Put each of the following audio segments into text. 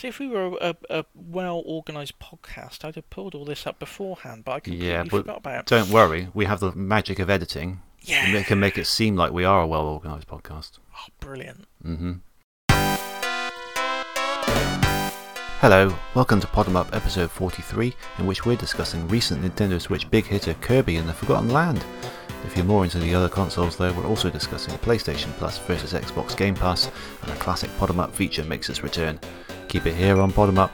See, if we were a, a well organised podcast, I'd have pulled all this up beforehand, but I completely Yeah, but forgot about. it. don't worry, we have the magic of editing. Yeah. We can make it seem like we are a well organised podcast. Oh, brilliant. hmm Hello, welcome to Pod'em Up episode 43, in which we're discussing recent Nintendo Switch big hitter Kirby and the Forgotten Land. If you're more into the other consoles though, we're also discussing PlayStation Plus versus Xbox Game Pass, and a classic Pod'em Up feature makes its return. Keep it here on Pod'em Up.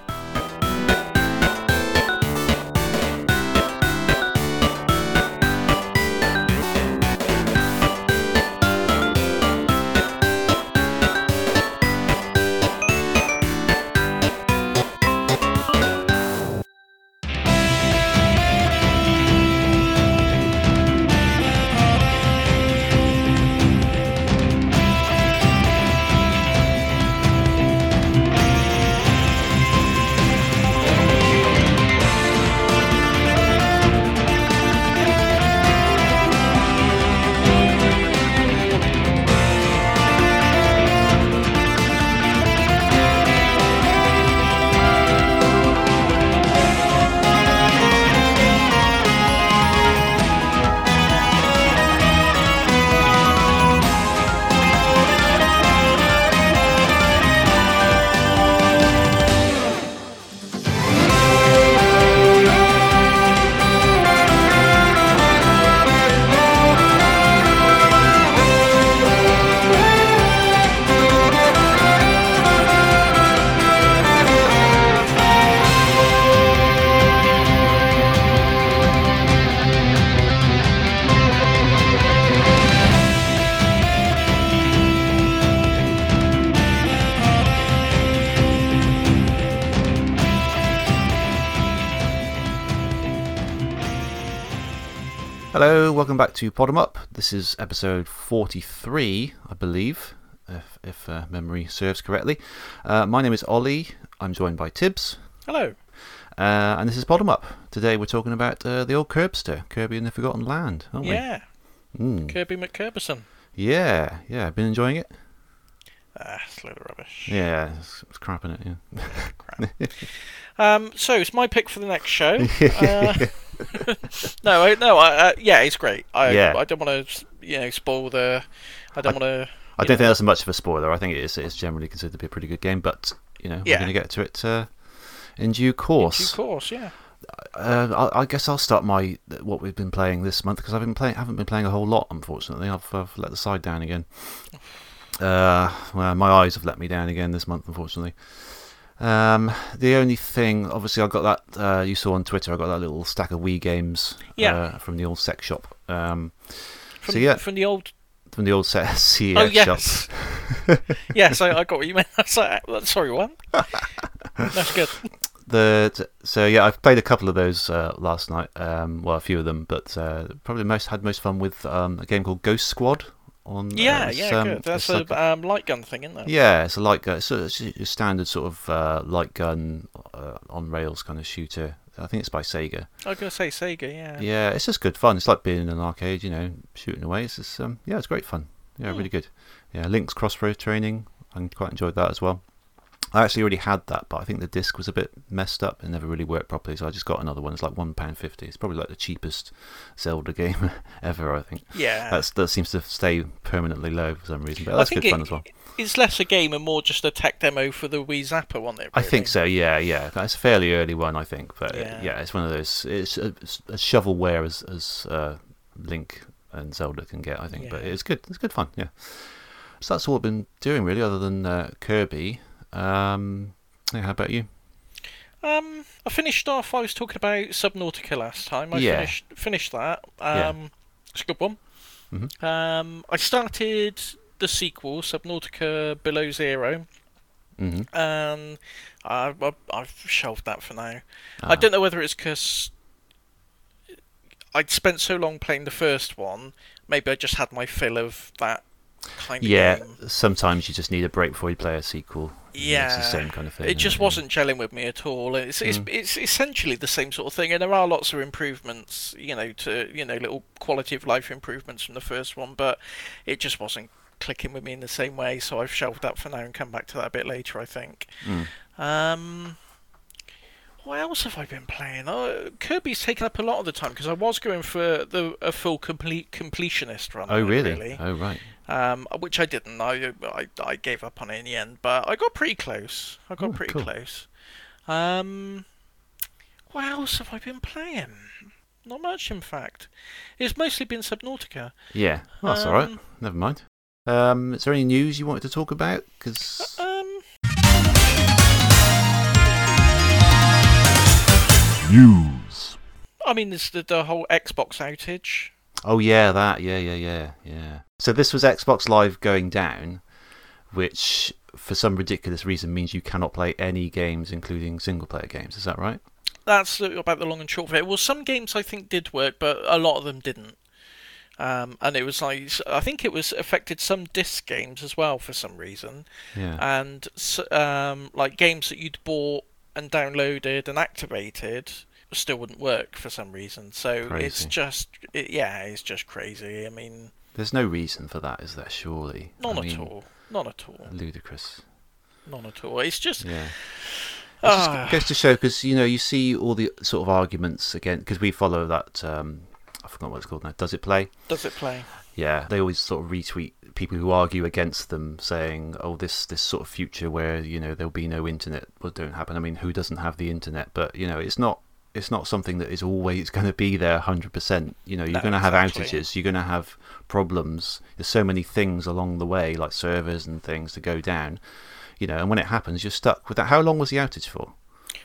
To Pod'em Up. This is episode 43, I believe, if, if uh, memory serves correctly. Uh, my name is Ollie. I'm joined by Tibbs. Hello. Uh, and this is Pod'em Up. Today we're talking about uh, the old Curbster, Kirby and the Forgotten Land, aren't Yeah. we? Mm. Kirby McCurbison. Yeah, yeah. I've been enjoying it? Ah, it's a load of rubbish. Yeah, it's, it's crap in it, yeah. Crap. um, so it's my pick for the next show. no, I, no, I, uh, yeah, it's great. I, Yeah. I don't want to, you know, spoil the. I don't want to. I don't think that's much of a spoiler. I think it is, it's generally considered to be a pretty good game, but, you know, Yeah. we're going to get to it uh, in due course. Due course, yeah. Uh, I, I guess I'll start my what we've been playing this month because I've been playing haven't been playing a whole lot. Unfortunately, I've, I've let the side down again. Uh, well, my eyes have let me down again this month. Unfortunately, um, the only thing, obviously, I got that uh, you saw on Twitter. I got that little stack of Wii games Yeah. uh, from the old sex shop. Um, From, so yeah, from the old. from the old set CES oh shop. yes. yes, I, I got what you meant. I was like, sorry, what? That's good. the so yeah, I've played a couple of those uh, last night. Um, well, a few of them, but uh, probably most had most fun with um, a game called Ghost Squad. On Yeah, uh, yeah, um, good. That's a like- um, light gun thing, isn't it? yeah, it's a light gun. It's a, it's a standard sort of uh, light gun uh, on rails kind of shooter. I think it's by Sega. I was gonna say Sega, yeah. Yeah, it's just good fun. It's like being in an arcade, you know, shooting away. It's just, um, yeah, it's great fun. Yeah, Hmm. really good. Yeah, Link's Crossbow Training. I quite enjoyed that as well. I actually already had that, but I think the disc was a bit messed up and never really worked properly, so I just got another one. It's like one pound fifty. It's probably like the cheapest Zelda game ever. I think Yeah. that's that seems to stay permanently low for some reason, but that's good it- fun as well. It's less a game and more just a tech demo for the Wii Zapper, wasn't it? I think so. Yeah, yeah. That's a fairly early one, I think. But yeah, Yeah. it's one of those. It's a, as shovelware as as uh, Link and Zelda can get, I think. But it's good. It's good fun. Yeah. So that's all I've been doing really, other than uh, Kirby. Um, yeah, how about you? Um, I finished off. I was talking about Subnautica last time. I Yeah. finished finished that. Yeah. Um, it's a good one. Mhm. Um, I started the sequel, Subnautica Below Zero, hmm and I, I, I've shelved that for now. Ah. I don't know whether it's because I'd spent so long playing the first one. Maybe I just had my fill of that kind of Yeah, game. sometimes you just need a break before you play a sequel. Yeah, it's the same kind of thing. It just wasn't gelling with me at all. It's it's, Mm. it's essentially the same sort of thing, and there are lots of improvements, you know, to you know little quality of life improvements from the first one, but it just wasn't clicking with me in the same way. So I've shelved that for now and come back to that a bit later. I think. Mm. Um, what else have I been playing? Oh, Kirby's taken up a lot of the time because I was going for the a full complete completionist run. Oh, there, really? Oh, right. Um, which I didn't. I, I I gave up on it in the end, but I got pretty close. I got Oh, pretty cool. close. Um, what else have I been playing? Not much, in fact. It's mostly been Subnautica. Yeah. Well, that's all right. Um, Never mind. Um, is there any news you wanted to talk about? Because Um, News. I mean, there's the, the whole Xbox outage. Oh yeah, that yeah yeah yeah yeah. So this was Xbox Live going down, which for some ridiculous reason means you cannot play any games, including single player games. Is that right? That's about the long and short of it. Well, some games I think did work, but a lot of them didn't. Um, and it was like I think it was affected some disc games as well for some reason, Yeah. and um, like games that you'd bought and downloaded and activated still wouldn't work for some reason. So it's just it, yeah, it's just crazy. I mean, There's no reason for that, is there? Surely. none I at mean, all, none at all, Ludicrous. none at all. It's just Yeah. It just ah, goes to show because you know you see all the sort of arguments again because we follow that um, I forgot what it's called now. Does it play? does it play? Yeah, they always sort of retweet people who argue against them, saying, "Oh, this this sort of future where you know there'll be no internet will don't happen." I mean, who doesn't have the internet? But you know, it's not it's not something that is always going to be there 100%. You know, you're No, going to have exactly. outages, you're going to have problems. There's so many things along the way, like servers and things, to go down. You know, and when it happens, you're stuck with that. How long was the outage for?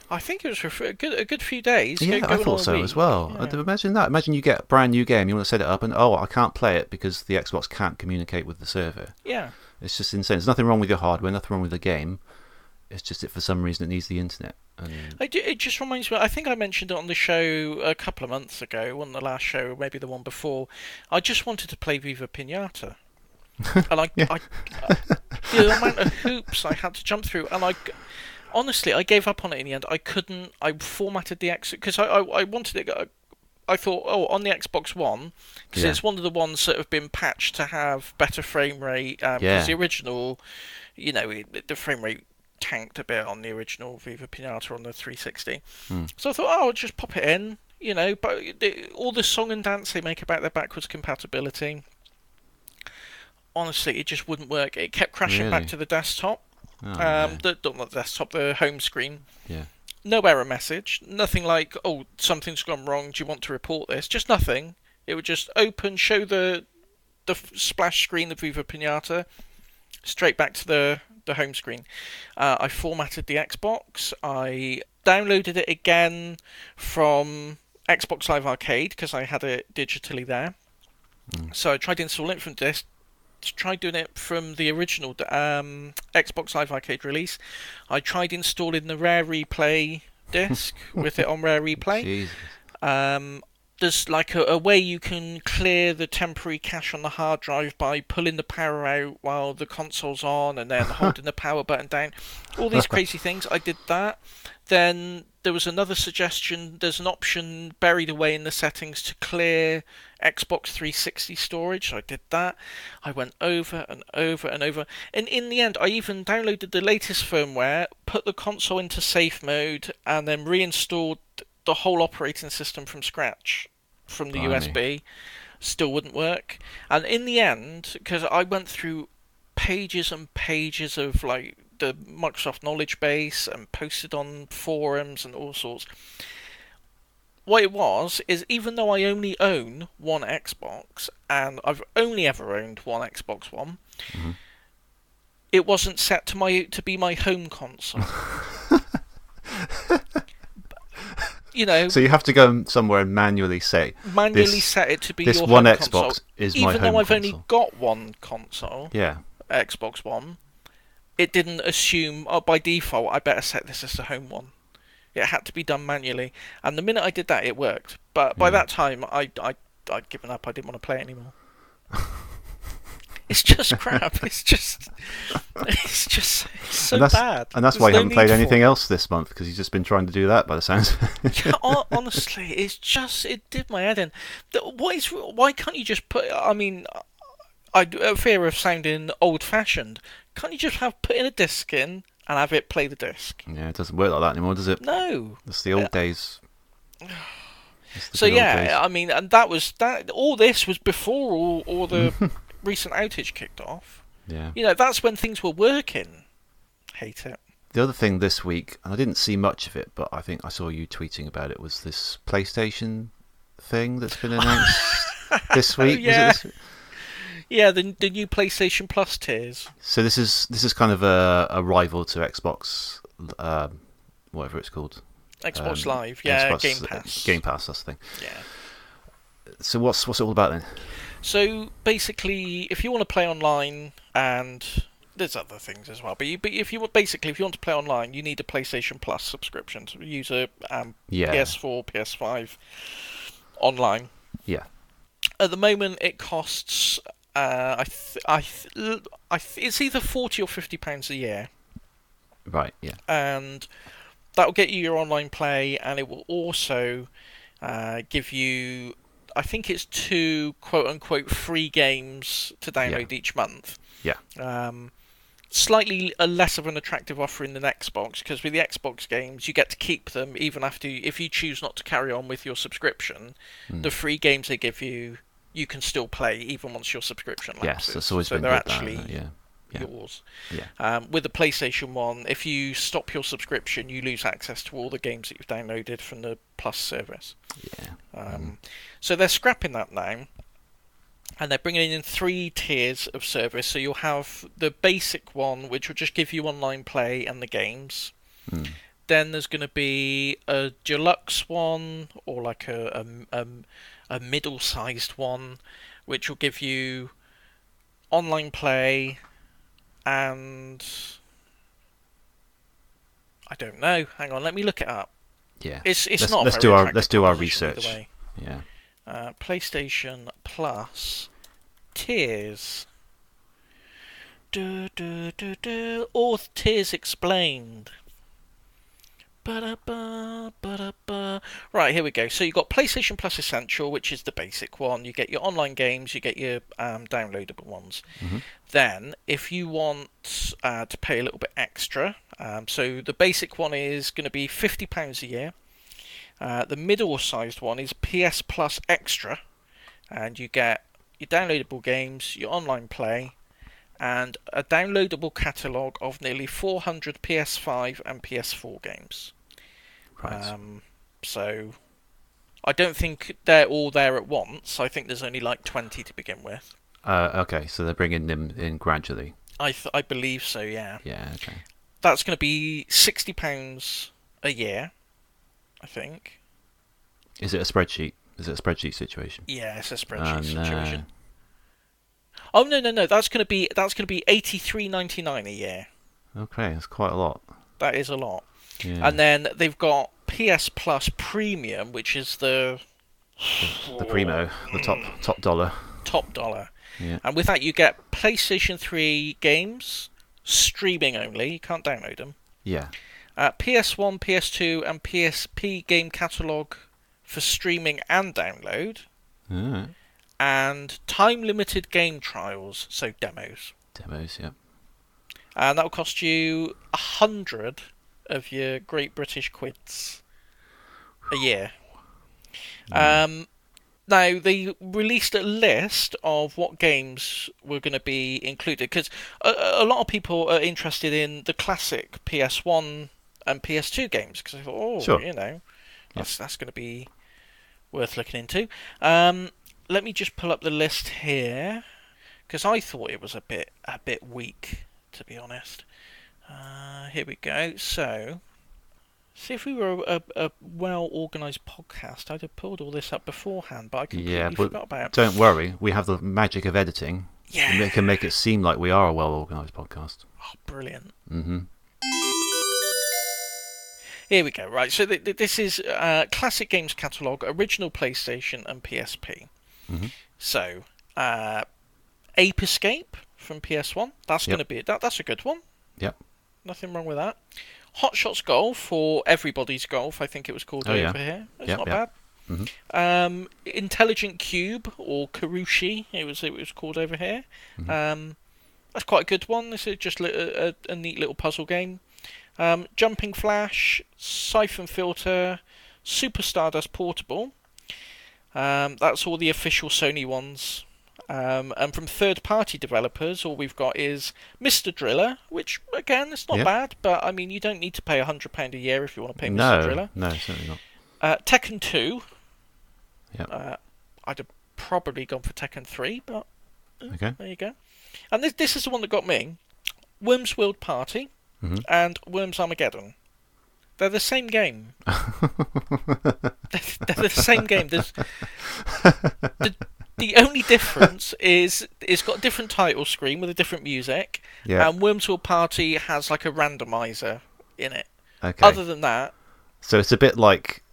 I think it was for a good a good few days. Yeah, I thought so week. as well. Yeah. Imagine that. Imagine you get a brand new game, you want to set it up, and oh, I can't play it because the Xbox can't communicate with the server. Yeah. It's just insane. There's nothing wrong with your hardware, nothing wrong with the game. It's just that for some reason it needs the internet. And do, it just reminds me. I think I mentioned it on the show a couple of months ago, on the last show, maybe the one before. I just wanted to play Viva Pinata, and I, Yeah. I, the amount of hoops I had to jump through, and I, honestly, I gave up on it in the end. I couldn't. I formatted the X because I, I, I wanted it. I, I thought, oh, on the Xbox One, because Yeah. it's one of the ones that have been patched to have better frame rate. Um, because Yeah. the original, you know, the frame rate tanked a bit on the original Viva Pinata on the 360. Hmm. So I thought, oh, I'll just pop it in, you know. But the, all the song and dance they make about their backwards compatibility, honestly, it just wouldn't work. It kept crashing back to the desktop, oh, um, no. the not the desktop, the home screen. yeah, No error message, nothing like, oh, something's gone wrong. Do you want to report this? Just nothing. It would just open, show the the splash screen of Viva Pinata, straight back to the the home screen. Uh, I formatted the Xbox. I downloaded it again from Xbox Live Arcade because I had it digitally there. So I tried installing it from disk. Tried doing it from the original um, Xbox Live Arcade release. I tried installing the Rare Replay disc with it on Rare Replay. Um, there's like a, a way you can clear the temporary cache on the hard drive by pulling the power out while the console's on and then holding the power button down. All these crazy things. I did that. Then there was another suggestion. There's an option buried away in the settings to clear Xbox 360 storage. I did that. I went over and over and over. And in the end, I even downloaded the latest firmware, put the console into safe mode, and then reinstalled the whole operating system from scratch from the Blimey. USB. Still wouldn't work. And in the end, because I went through pages and pages of like the Microsoft knowledge base and posted on forums and all sorts. What it was is even though I only own one Xbox and I've only ever owned one Xbox One, Mhm. it wasn't set to my to be my home console. you know, So you have to go somewhere and manually say manually this- set it to be this your one home Xbox console. is my Even home though I've console. only got one console, Yeah, Xbox One, it didn't assume, oh, by default, I better set this as the home one. It had to be done manually, and the minute I did that, it worked. But by Yeah. that time, I, I, I'd given up. I didn't want to play it anymore. it's just crap. It's just, it's just it's so and bad. and that's There's why you no haven't played anything else this month because you've just been trying to do that by the sounds. Yeah, honestly, it's just it did my head in. What is? Why can't you just put? I mean, I a uh, fear of sounding old-fashioned. Can't you just have put in a disc in and have it play the disc. Yeah, it doesn't work like that anymore, does it? No. It's the uh, old Yeah. days. So yeah. I mean, and that was that. All this was before all, all the recent outage kicked off. yeah. You know, that's when things were working. Hate it. The other thing this week, and I didn't see much of it, but I think I saw you tweeting about it, was this PlayStation thing that's been announced this week. Was it yeah. this- Yeah, the the new PlayStation Plus tiers. So this is this is kind of a, a rival to Xbox, um, whatever it's called. Xbox Um, Live, yeah, Xbox- Game Pass. Game Pass, that's the thing. Yeah. So what's what's it all about then? So basically, if you want to play online, and there's other things as well, but you, but if you basically if you want to play online, you need a PlayStation Plus subscription to use a um, Yeah. PS4, PS5 online. Yeah. At the moment, it costs. Uh, I th- I th- I th- it's either forty or fifty pounds a year, Right. Yeah. and that will get you your online play, and it will also uh, give you. I think it's two quote unquote free games to download each month. Yeah. Um, slightly a less of an attractive offering than Xbox because with the Xbox games you get to keep them even after you, if you choose not to carry on with your subscription. Hmm. The free games they give you, you can still play even once your subscription lapses. Yes, that's always so been they're good. that, actually isn't yeah. Yeah. yours. Yeah. Um, with the PlayStation One, if you stop your subscription, you lose access to all the games that you've downloaded from the Plus service. Yeah. Um, So they're scrapping that now, and they're bringing in three tiers of service. So you'll have the basic one, which will just give you online play and the games. Hmm. Then there's going to be a deluxe one, or like a a, a, a middle-sized one, which will give you online play and I don't know. Hang on, let me look it up. Yeah. It's it's Let's- not. let's do our- let's do our research. Yeah. Uh, PlayStation Plus Tiers. Du, du, du, du. All tiers explained. Ba-da-ba, ba-da-ba. Right, here we go. So you've got PlayStation Plus Essential, which is the basic one. You get your online games, you get your um, downloadable ones. Mhm. Then, if you want uh, to pay a little bit extra, um, so the basic one is going to be £50 a year. Uh, the middle-sized one is PS Plus Extra, and you get your downloadable games, your online play, and a downloadable catalogue of nearly 400 PS5 and PS4 games. Right. Um, so I don't think they're all there at once. I think there's only like 20 to begin with. uh, okay, so they're bringing them in gradually. I th- I believe so. Yeah, Yeah. Okay. that's going to be 60 pounds a year. I think. Is it a spreadsheet? Is it a spreadsheet situation? Yeah, it's a Oh, spreadsheet no. situation. Oh no no no! That's going to be that's going to be 83.99 a year. Okay, that's quite a lot. That is a lot. Yeah. And then they've got PS Plus Premium, which is the the primo, the top top dollar. top dollar. Yeah. And with that, you get PlayStation 3 games, streaming only. You can't download them. Yeah. Uh, PS1, PS2, and PSP game catalogue for streaming and download. Alright. And time limited game trials, so demos. Demos. Yeah. And that will cost you a hundred of your Great British quids a year. Um, now they released a list of what games were going to be included because a, a lot of people are interested in the classic PS1 and PS2 games because I thought, oh, Sure. you know, that's that's going to be worth looking into. Um, let me just pull up the list here because I thought it was a bit a bit weak to be honest. Uh, here we go. So, see if we were a, a well organised podcast, I'd have pulled all this up beforehand, but I completely Yeah, but forgot about it. Don't worry, we have the magic of editing. Yeah. It can make it seem like we are a well organised podcast. Oh, brilliant. hmm Here we go. Right, so th- th- this is uh, classic games catalog, original PlayStation and PSP. Mhm. So, uh, Ape Escape from PS1. That's Yep. going to be that. That's a good one. Yep. Nothing wrong with that. Hot Shots Golf or Everybody's Golf, I think it was called Oh, yeah. over here. It's Yep, not yep. bad. Mhm. Um, Intelligent Qube or Kurushi, it was it was called over here. Mm-hmm. Um, that's quite a good one. This is just a, a, a neat little puzzle game. Um, Jumping Flash, Siphon Filter, Super Stardust Portable. Um, that's all the official Sony ones. Um, and from third party developers, all we've got is Mr. Driller, which, again, it's not Yeah. bad, but I mean, you don't need to pay £100 a year if you want to pay Mr. no, Driller. no, certainly not. Uh, Tekken 2. Yeah. Uh, I'd have probably gone for Tekken 3, but Okay. there you go. And this, this is the one that got me Worms World Party Mhm. and Worms Armageddon. They're the same game. they're the same game. There's, the, the only difference is it's got a different title screen with a different music, Yeah. and Worms World Party has like a randomizer in it. okay. Other than that, So it's a bit like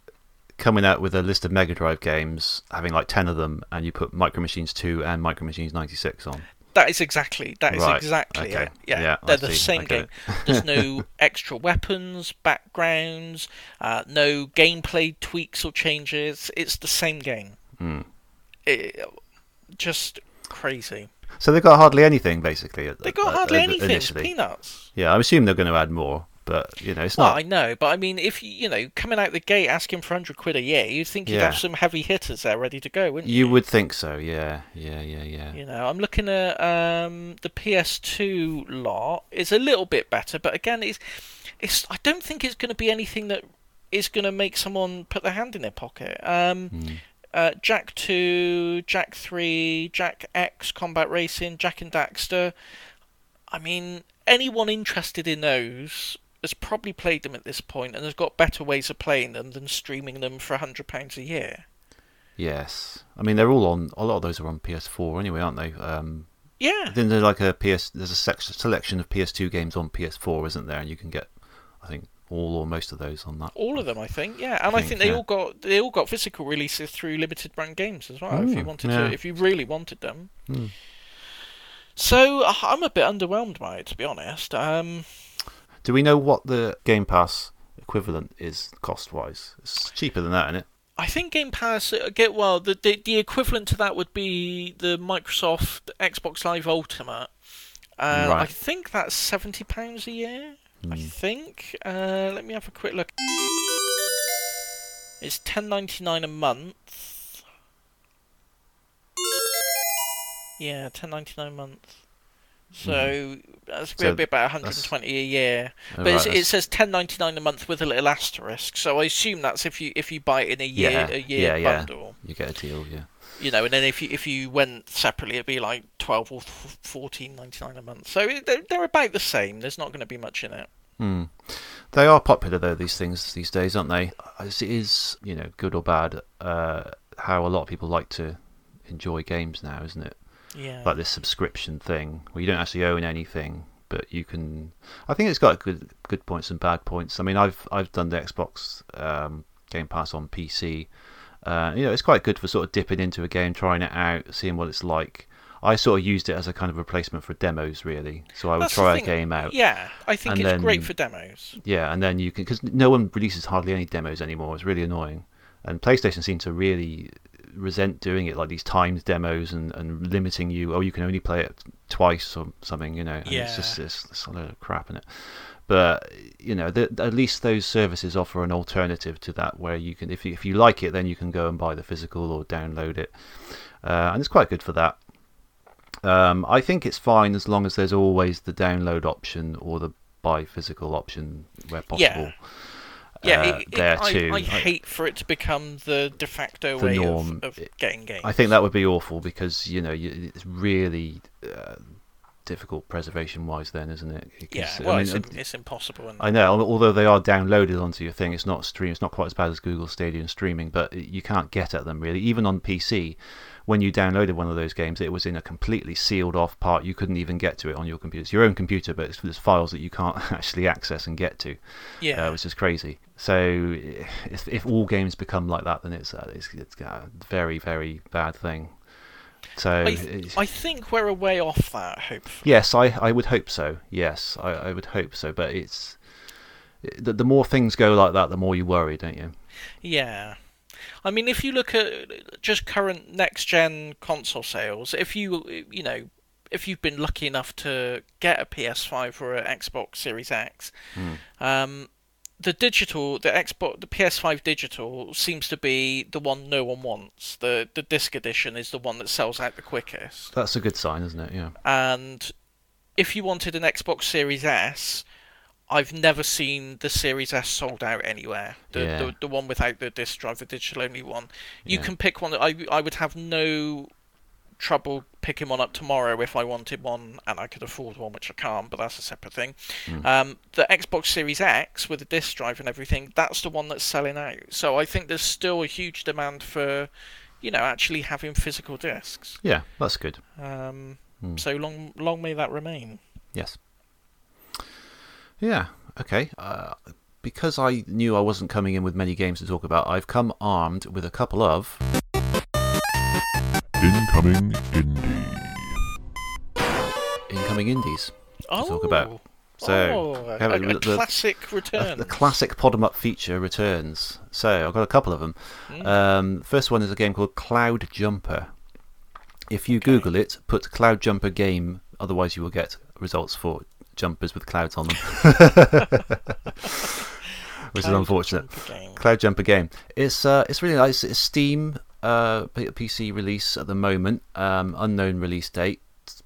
coming out with a list of Mega Drive games, having like ten of them, and you put Micro Machines Two and Micro Machines ninety six on. That is exactly that is Right, exactly okay. it. Yeah, Yeah, they're the see, same game. There's no extra weapons, backgrounds, uh, no gameplay tweaks or changes. It's the same game. Hmm. It, just crazy. So they've got hardly anything basically. They got hardly at- anything. It's initially. peanuts. Yeah, I assume they're going to add more, but you know, it's Well, not. I know, but I mean, if you you know coming out the gate asking for hundred quid a year, you'd think you'd Yeah. have some heavy hitters there ready to go, wouldn't you? You would think so. Yeah, yeah, yeah, yeah. You know, I'm looking at um, the PS2 lot. It's a little bit better, but again, it's it's. I don't think it's going to be anything that is going to make someone put their hand in their pocket. Um, Hmm. uh, Jak 2, Jak 3, Jak X Combat Racing, Jak and Daxter. I mean, anyone interested in those has probably played them at this point and has got better ways of playing them than streaming them for £100 a year. Yes, I mean they're all on. A lot of those are on PS4 anyway, aren't they? Um, Yeah. then there's like a PS. There's a selection of PS2 games on PS4, isn't there? And you can get, I think, all or most of those on that. All of them, I think. Yeah, and I think, think they yeah. all got they all got physical releases through Limited Run Games as well. if you Mm, wanted yeah. to, if you really wanted them. Hmm. So I'm a bit underwhelmed by it, to be honest. Um, Do we know what the Game Pass equivalent is cost wise? It's cheaper than that, isn't it? I think Game Pass uh, get well. The, the the equivalent to that would be the Microsoft Xbox Live Ultimate. Uh, I think that's seventy pounds a year. I Hmm. think. Uh, let me have a quick look. It's ten ninety nine a month. Yeah, ten ninety nine a month. So that's Hmm. So going to be about 120 that's- a year. But right, it says ten ninety nine a month with a little asterisk. So I assume that's if you if you buy it in a year Yeah, a year yeah, yeah. bundle. you get a deal, yeah. You know, and then if you if you went separately, it'd be like twelve or fourteen ninety nine a month. So they're, they're about the same. There's not going to be much in it. Hmm. They are popular though these things these days, aren't they? As it is, you know, good or bad, uh, how a lot of people like to enjoy games now, isn't it? Yeah. Like this subscription thing where you don't actually own anything, but you can. I think it's got good good points and bad points. I mean, I've I've done the Xbox um, Game Pass on PC. Uh, you know, it's quite good for sort of dipping into a game, trying it out, seeing what it's like. I sort of used it as a kind of replacement for demos, really. So I would That's try a game out. Yeah, I think it's great for demos. Yeah, and then you can because no one releases hardly any demos anymore. It's really annoying, and PlayStation seem to really resent doing it, like these timed demos and, and limiting you. Oh, you can only play it twice or something, you know. It's just Yeah. it's, it's a load of crap in it. But you know, the, at least those services offer an alternative to that, where you can, if you, if you like it, then you can go and buy the physical or download it, uh, and it's quite good for that. Um, I think it's fine as long as there's always the download option or the buy physical option where possible. Yeah, uh, it, it, there I, too. I I- hate for it to become the de facto The way norm. of, of getting games. I think that would be awful because you know you, it's really uh, difficult preservation wise, then, isn't it? Yeah, well, I it's, mean, im- it's impossible. And I know, although they are downloaded onto your thing, it's not stream. It's not quite as bad as Google Stadia and streaming, but you can't get at them really. Even on PC, when you downloaded one of those games, it was in a completely sealed off part. You couldn't even get to it on your computer. It's your own computer, but it's, there's files that you can't actually access and get to, yeah, uh, which is crazy. So if, if all games become like that, then it's uh, it's, it's a very very bad thing. So I, it's- I think we're a way off that. Hopefully, Yes, I, I would hope so. Yes, I, I would hope so. But it's the, the more things go like that, the more you worry, don't you? yeah. I mean, if you look at just current next gen console sales, if you you know if you've been lucky enough to get a PS5 or an Xbox Series X, um, the digital, the Xbox, the PS5 digital seems to be the one no one wants. The the disc edition is the one that sells out the quickest. That's a good sign, isn't it? Yeah. And if you wanted an Xbox Series S, I've never seen the Series S sold out anywhere. The Yeah. the, the one without the disc drive, the digital only one. You Yeah. can pick one. I I would have no trouble picking one up tomorrow if I wanted one and I could afford one, which I can't. But that's a separate thing. Hmm. Um, the Xbox Series X with the disc drive and everything, that's the one that's selling out. So I think there's still a huge demand for, you know, actually having physical discs. Yeah, that's good. Um, Hmm. So long, long may that remain. Yes. Yeah. Okay. Uh, because I knew I wasn't coming in with many games to talk about, I've come armed with a couple of. Incoming Indie. incoming indies. Oh, talk about. So, oh, a, a a the- classic return. The classic pod 'em up feature returns. So I've got a couple of them. Mm. Um, first one is a game called Cloud Jumper. If you Google it, put Cloud Jumper game, otherwise you will get results for jumpers with clouds on them. Which is Cloud unfortunate. Jumper. Cloud Jumper game. It's uh, it's really nice. It's Steam uh, PC release at the moment. Um, unknown release date,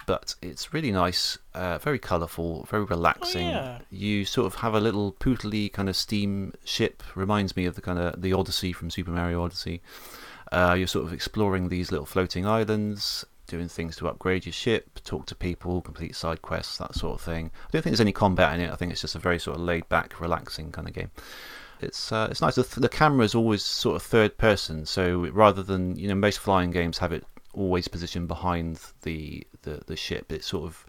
but it's really nice. Uh, very colourful, very relaxing. yeah. You sort of have a little pootly kind of steam ship. Reminds me of the kind of the Odyssey from Super Mario Odyssey. Uh, you're sort of exploring these little floating islands, doing things to upgrade your ship, talk to people, complete side quests, that sort of thing. I don't think there's any combat in it. I think it's just a very sort of laid back, relaxing kind of game. It's uh, it's nice. The, the camera is always sort of third person, so rather than you know most flying games have it always positioned behind the, the, the ship, it's sort of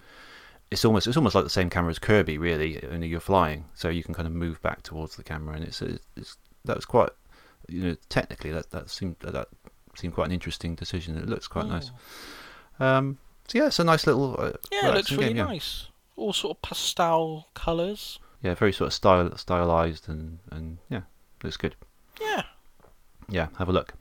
it's almost it's almost like the same camera as Kirby, really. Only you're flying, so you can kind of move back towards the camera, and it's it's that was quite you know technically that that seemed that seemed quite an interesting decision. It looks quite nice. Um, so yeah, it's a nice little uh, Yeah, it looks really game, yeah. nice. All sort of pastel colours. Yeah, very sort of style stylized and and yeah, looks good. Yeah. Yeah, have a look.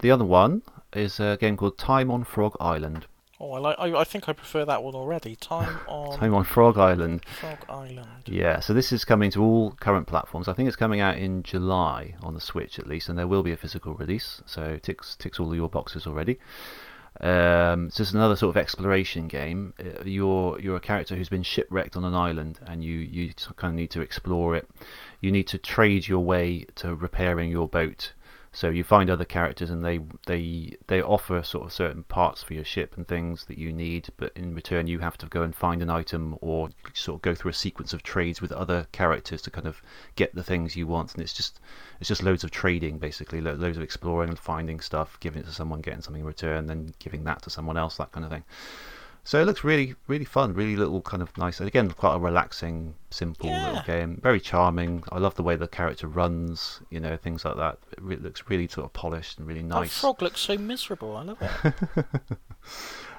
The other one is a game called Time on Frog Island. Oh, I like. I, I think I prefer that one already. Time on Time on Frog Island. Frog Island. Yeah, so this is coming to all current platforms. I think it's coming out in July on the Switch at least, and there will be a physical release. So ticks ticks all your boxes already. Um, so it's another sort of exploration game. Uh, You're you're a character who's been shipwrecked on an island, and you you kind of need to explore it. You need to trade your way to repairing your boat. So you find other characters, and they they they offer sort of certain parts for your ship and things that you need, but in return you have to go and find an item or sort of go through a sequence of trades with other characters to kind of get the things you want. And it's just it's just loads of trading basically, lo- loads of exploring and finding stuff, giving it to someone, getting something in return, then giving that to someone else, that kind of thing. So it looks really, really fun, really little kind of nice. And Again, quite a relaxing, simple little game. Very charming. I love the way the character runs, you know, things like that. It re- looks really sort of polished and really nice. That frog looks so miserable. I love it.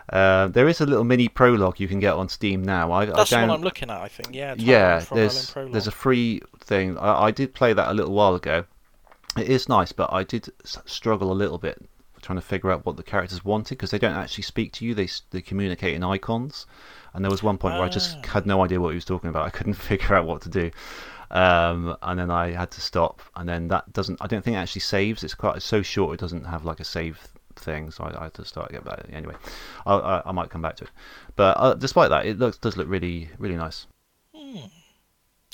Uh, there is a little mini prologue you can get on Steam now. I, That's I the one I'm looking at. I think. Yeah. Yeah, there's there's a free thing. I, I did play that a little while ago. It is nice, but I did struggle a little bit trying to figure out what the characters wanted because they don't actually speak to you. They they communicate in icons, and there was one point where I just Ah. had no idea what he was talking about. I couldn't figure out what to do. Um, and then I had to stop, and then that doesn't. I don't think it actually saves. It's quite it's so short. It doesn't have like a save thing, so I, I had to start again. But anyway, I, I, I might come back to it. But uh, despite that, it looks does look really really nice. Hmm.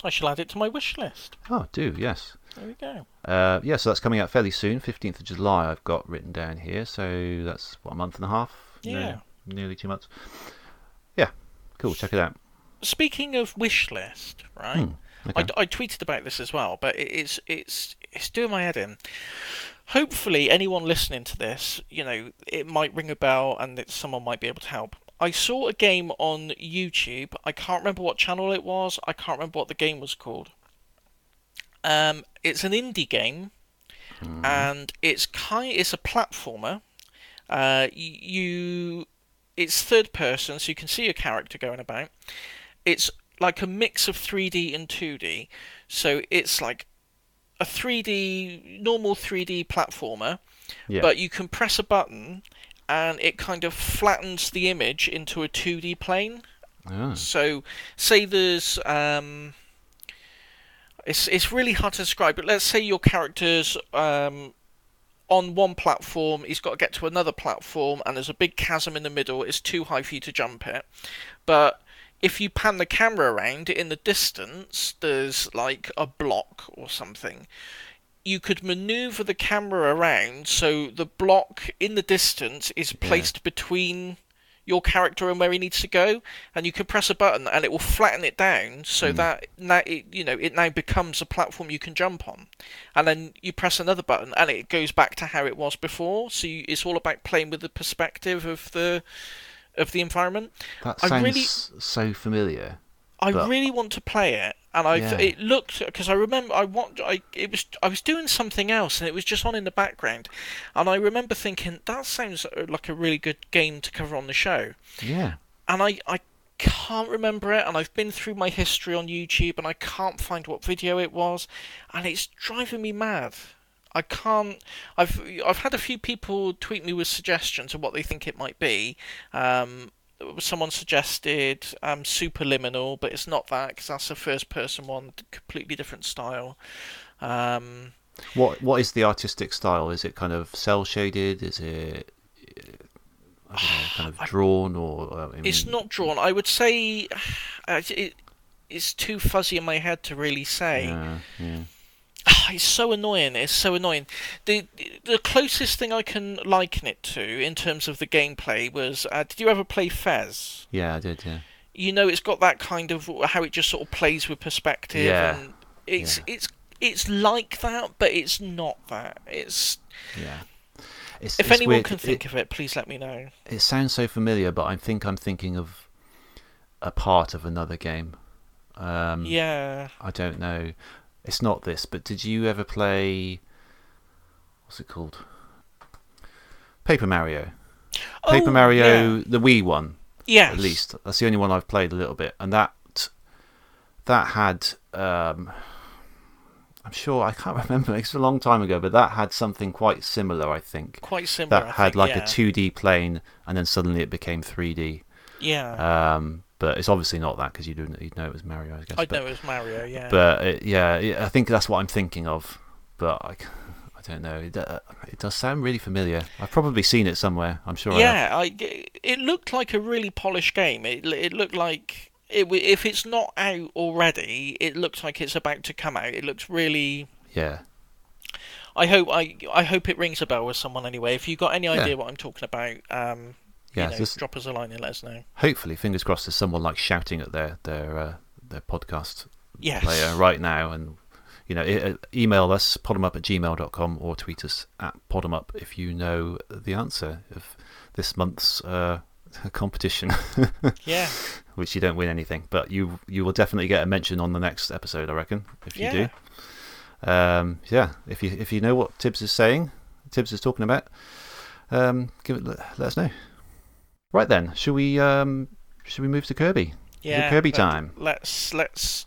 I shall add it to my wish list. Oh, do yes. There we go. Uh, yeah, so that's coming out fairly soon, 15th of July. I've got written down here, so that's what a month and a half. No, Yeah. nearly two months. Yeah, cool. Check it out. Speaking of wish list, right? Hmm, I, okay. I tweeted about this as well, but it's it's it's doing my head in. Hopefully, anyone listening to this, you know, it might ring a bell, and that someone might be able to help. I saw a game on YouTube. I can't remember what channel it was. I can't remember what the game was called. Um, it's an indie game, and it's kind. It's a platformer. Uh, you, it's third person, so you can see your character going about. It's like a mix of 3D and 2D. So it's like a 3D, normal 3D platformer, Yeah. but you can press a button and it kind of flattens the image into a 2D plane. Ah. So, say there's um, it's it's really hard to describe, but let's say your character's um, on one platform, he's got to get to another platform, and there's a big chasm in the middle. It's too high for you to jump it, but if you pan the camera around in the distance, there's like a block or something. You could maneuver the camera around so the block in the distance is placed between your character and where he needs to go, and you can press a button and it will flatten it down so mm. that now it, you know it now becomes a platform you can jump on, and then you press another button and it goes back to how it was before. So you, it's all about playing with the perspective of the of the environment. That sounds really- so familiar. I But- really want to play it, and I Yeah. it looked because I remember I want I it was I was doing something else and it was just on in the background, and I remember thinking that sounds uh, like a really good game to cover on the show, Yeah. and I I can't remember it, and I've been through my history on YouTube and I can't find what video it was, and it's driving me mad. I can't. I've I've had a few people tweet me with suggestions of what they think it might be. Um, someone suggested um, Superliminal, but it's not that because that's a first-person one, completely different style. Um, What What is the artistic style? Is it kind of cel shaded? Is it I don't know, kind of drawn or? Uh, I it's not drawn. I would say uh, it, it's too fuzzy in my head to really say. Yeah, yeah. It's so annoying. It's so annoying. The the closest thing I can liken it to in terms of the gameplay was uh, did you ever play Fez? Yeah, I did. Yeah. You know, it's got that kind of how it just sort of plays with perspective. Yeah. And it's Yeah. it's it's like that, but it's not that. It's Yeah. It's, if it's anyone weird. can It- think of it, please let me know. it sounds so familiar, but I think I'm thinking of a part of another game. Um, Yeah. I don't know. It's not this, but did you ever play? What's it called? Paper Mario. Paper Oh, Mario, yeah. the Wii one, Yes. at least. That's the only one I've played a little bit, and that that had. Um, I'm sure I can't remember. It's a long time ago, but that had something quite similar. I think Quite similar. that I had think, like yeah. a 2D plane, and then suddenly it became 3D. Yeah. Um, but it's obviously not that because you didn't you'd know it was Mario, I guess. I but, know it was Mario. Yeah. but it, yeah, I think that's what I'm thinking of. But I, I don't know. It, uh, it does sound really familiar. I've probably seen it somewhere. I'm sure. I yeah, I, it looked like a really polished game. It it looked like it, if it's not out already, it looks like it's about to come out. It looks really. Yeah. I hope I I hope it rings a bell with someone anyway. If you've got any Yeah. idea what I'm talking about, um, Yeah. you know, just drop us a line and let us know. hopefully, fingers crossed, there's someone like shouting at their their uh, their podcast Yes. player right now, and you know, uh, email us podemup at gmail.com or tweet us at podemup if you know the answer of this month's uh, competition. Yeah. which you don't win anything, but you you will definitely get a mention on the next episode, I reckon, if you Yeah. do. Um, yeah, if you if you know what Tibbs is saying, Tibbs is talking about, um, give it let us know. Right then, should we um, should we move to Kirby? Yeah. Kirby time. Let's let's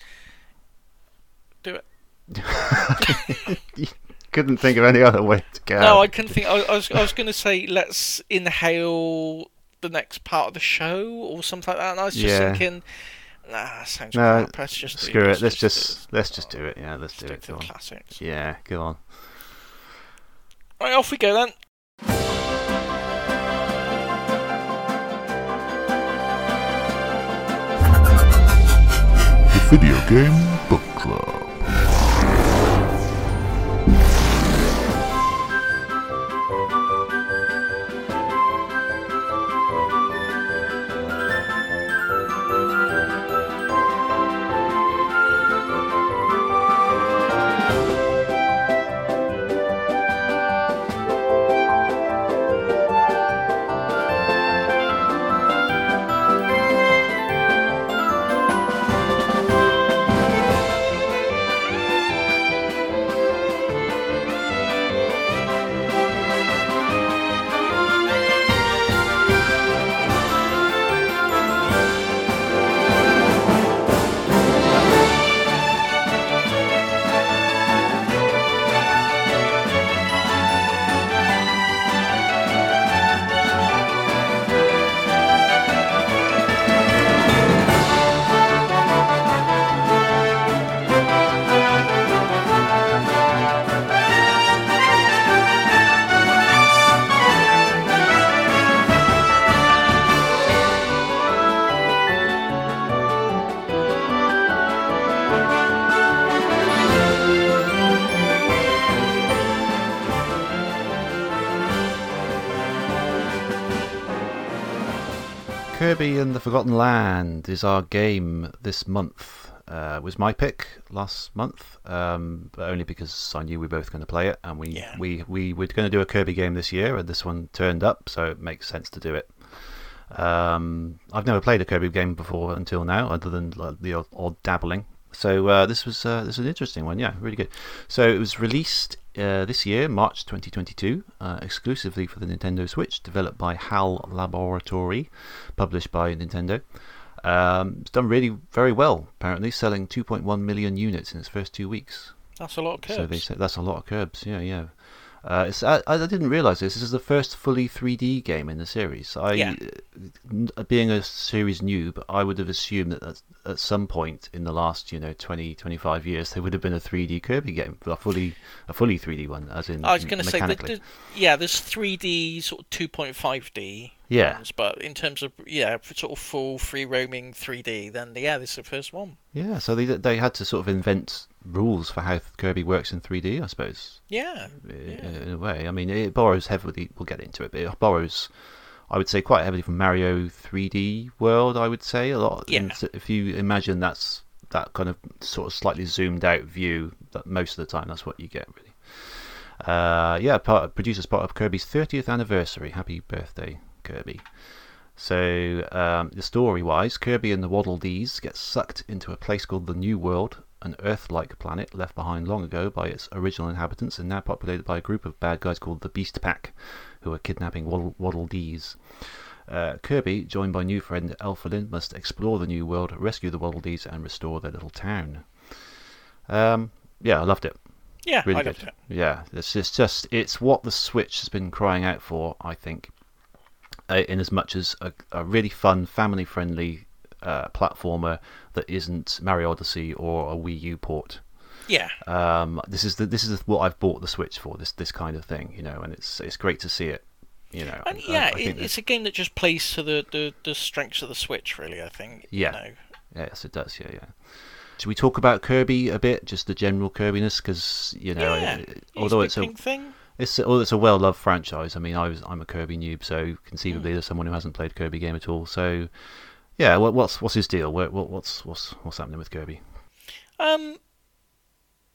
do it. Couldn't think of any other way to go. No, I couldn't think. I, I was I was going to say let's inhale the next part of the show or something like that. And I was just Yeah. thinking, nah, sounds No, crap. Let's just Screw it. Let's just let's just do it. Yeah, let's do it. Go on. classics. Yeah, go on. Right, off we go then. Video Game Book Club. Kirby and the Forgotten Land is our game this month. Uh, it was my pick last month, um, but only because I knew we were both going to play it, and we Yeah. we we were going to do a Kirby game this year, and this one turned up, so it makes sense to do it. Um, I've never played a Kirby game before until now, other than like, the odd, odd dabbling. So uh, this was uh, this was an interesting one, yeah, really good. So it was released uh, this year, March 2022, uh, exclusively for the Nintendo Switch, developed by HAL Laboratory, published by Nintendo. Um, it's done really very well, apparently, selling 2.1 million units in its first two weeks. That's a lot of curbs. So they say that's a lot of curbs. Yeah, yeah. Uh, it's, I, I didn't realise this. This is the first fully 3D game in the series. I, Yeah. being a series noob, I would have assumed that at, at some point in the last, you know, 20, 25 years, there would have been a 3D Kirby game, a fully, a fully 3D one, as in I was going to say, that the, yeah, there's 3D sort of 2.5D Yeah. ones, but in terms of yeah, sort of full free roaming 3D, then yeah, this is the first one. Yeah, so they they had to sort of invent rules for how Kirby works in 3D, I suppose. Yeah, i- Yeah. in a way. I mean, it borrows heavily. We'll get into it, but it borrows, I would say, quite heavily from Mario 3D World. I would say a lot. Yeah. And if you imagine that's that kind of sort of slightly zoomed out view, that most of the time that's what you get really. Uh, yeah, part produced as part of Kirby's 30th anniversary. Happy birthday, Kirby. So, um, the story-wise, Kirby and the Waddle Dees get sucked into a place called the New World, an Earth-like planet left behind long ago by its original inhabitants and now populated by a group of bad guys called the Beast Pack, who are kidnapping Waddle, Waddle Dees. Uh, Kirby, joined by new friend Elfilin, must explore the New World, rescue the Waddle Dees, and restore their little town. Um, yeah, I loved it. yeah, Really I good. loved it. Yeah, it's just, just it's what the Switch has been crying out for, I think. Uh, in as much as a, a really fun, family-friendly uh, platformer that isn't Mario Odyssey or a Wii U port. Yeah, Um, this is the this is what I've bought the Switch for. This this kind of thing, you know, and it's it's great to see it. You know, and I- yeah, I it, it's a game that just plays to the, the, the strengths of the Switch, really. I think. you Yeah. know. Yes, it does. Yeah, yeah. Should we talk about Kirby a bit? Just the general Kirbiness, because you know, yeah. it- although it's a thing. it's although it's a well-loved franchise. I mean, I was I'm a Kirby noob, so conceivably there's someone who hasn't played a Kirby game at all. So, yeah, what, what's what's his deal? What, what, what's what's what's happening with Kirby? Um,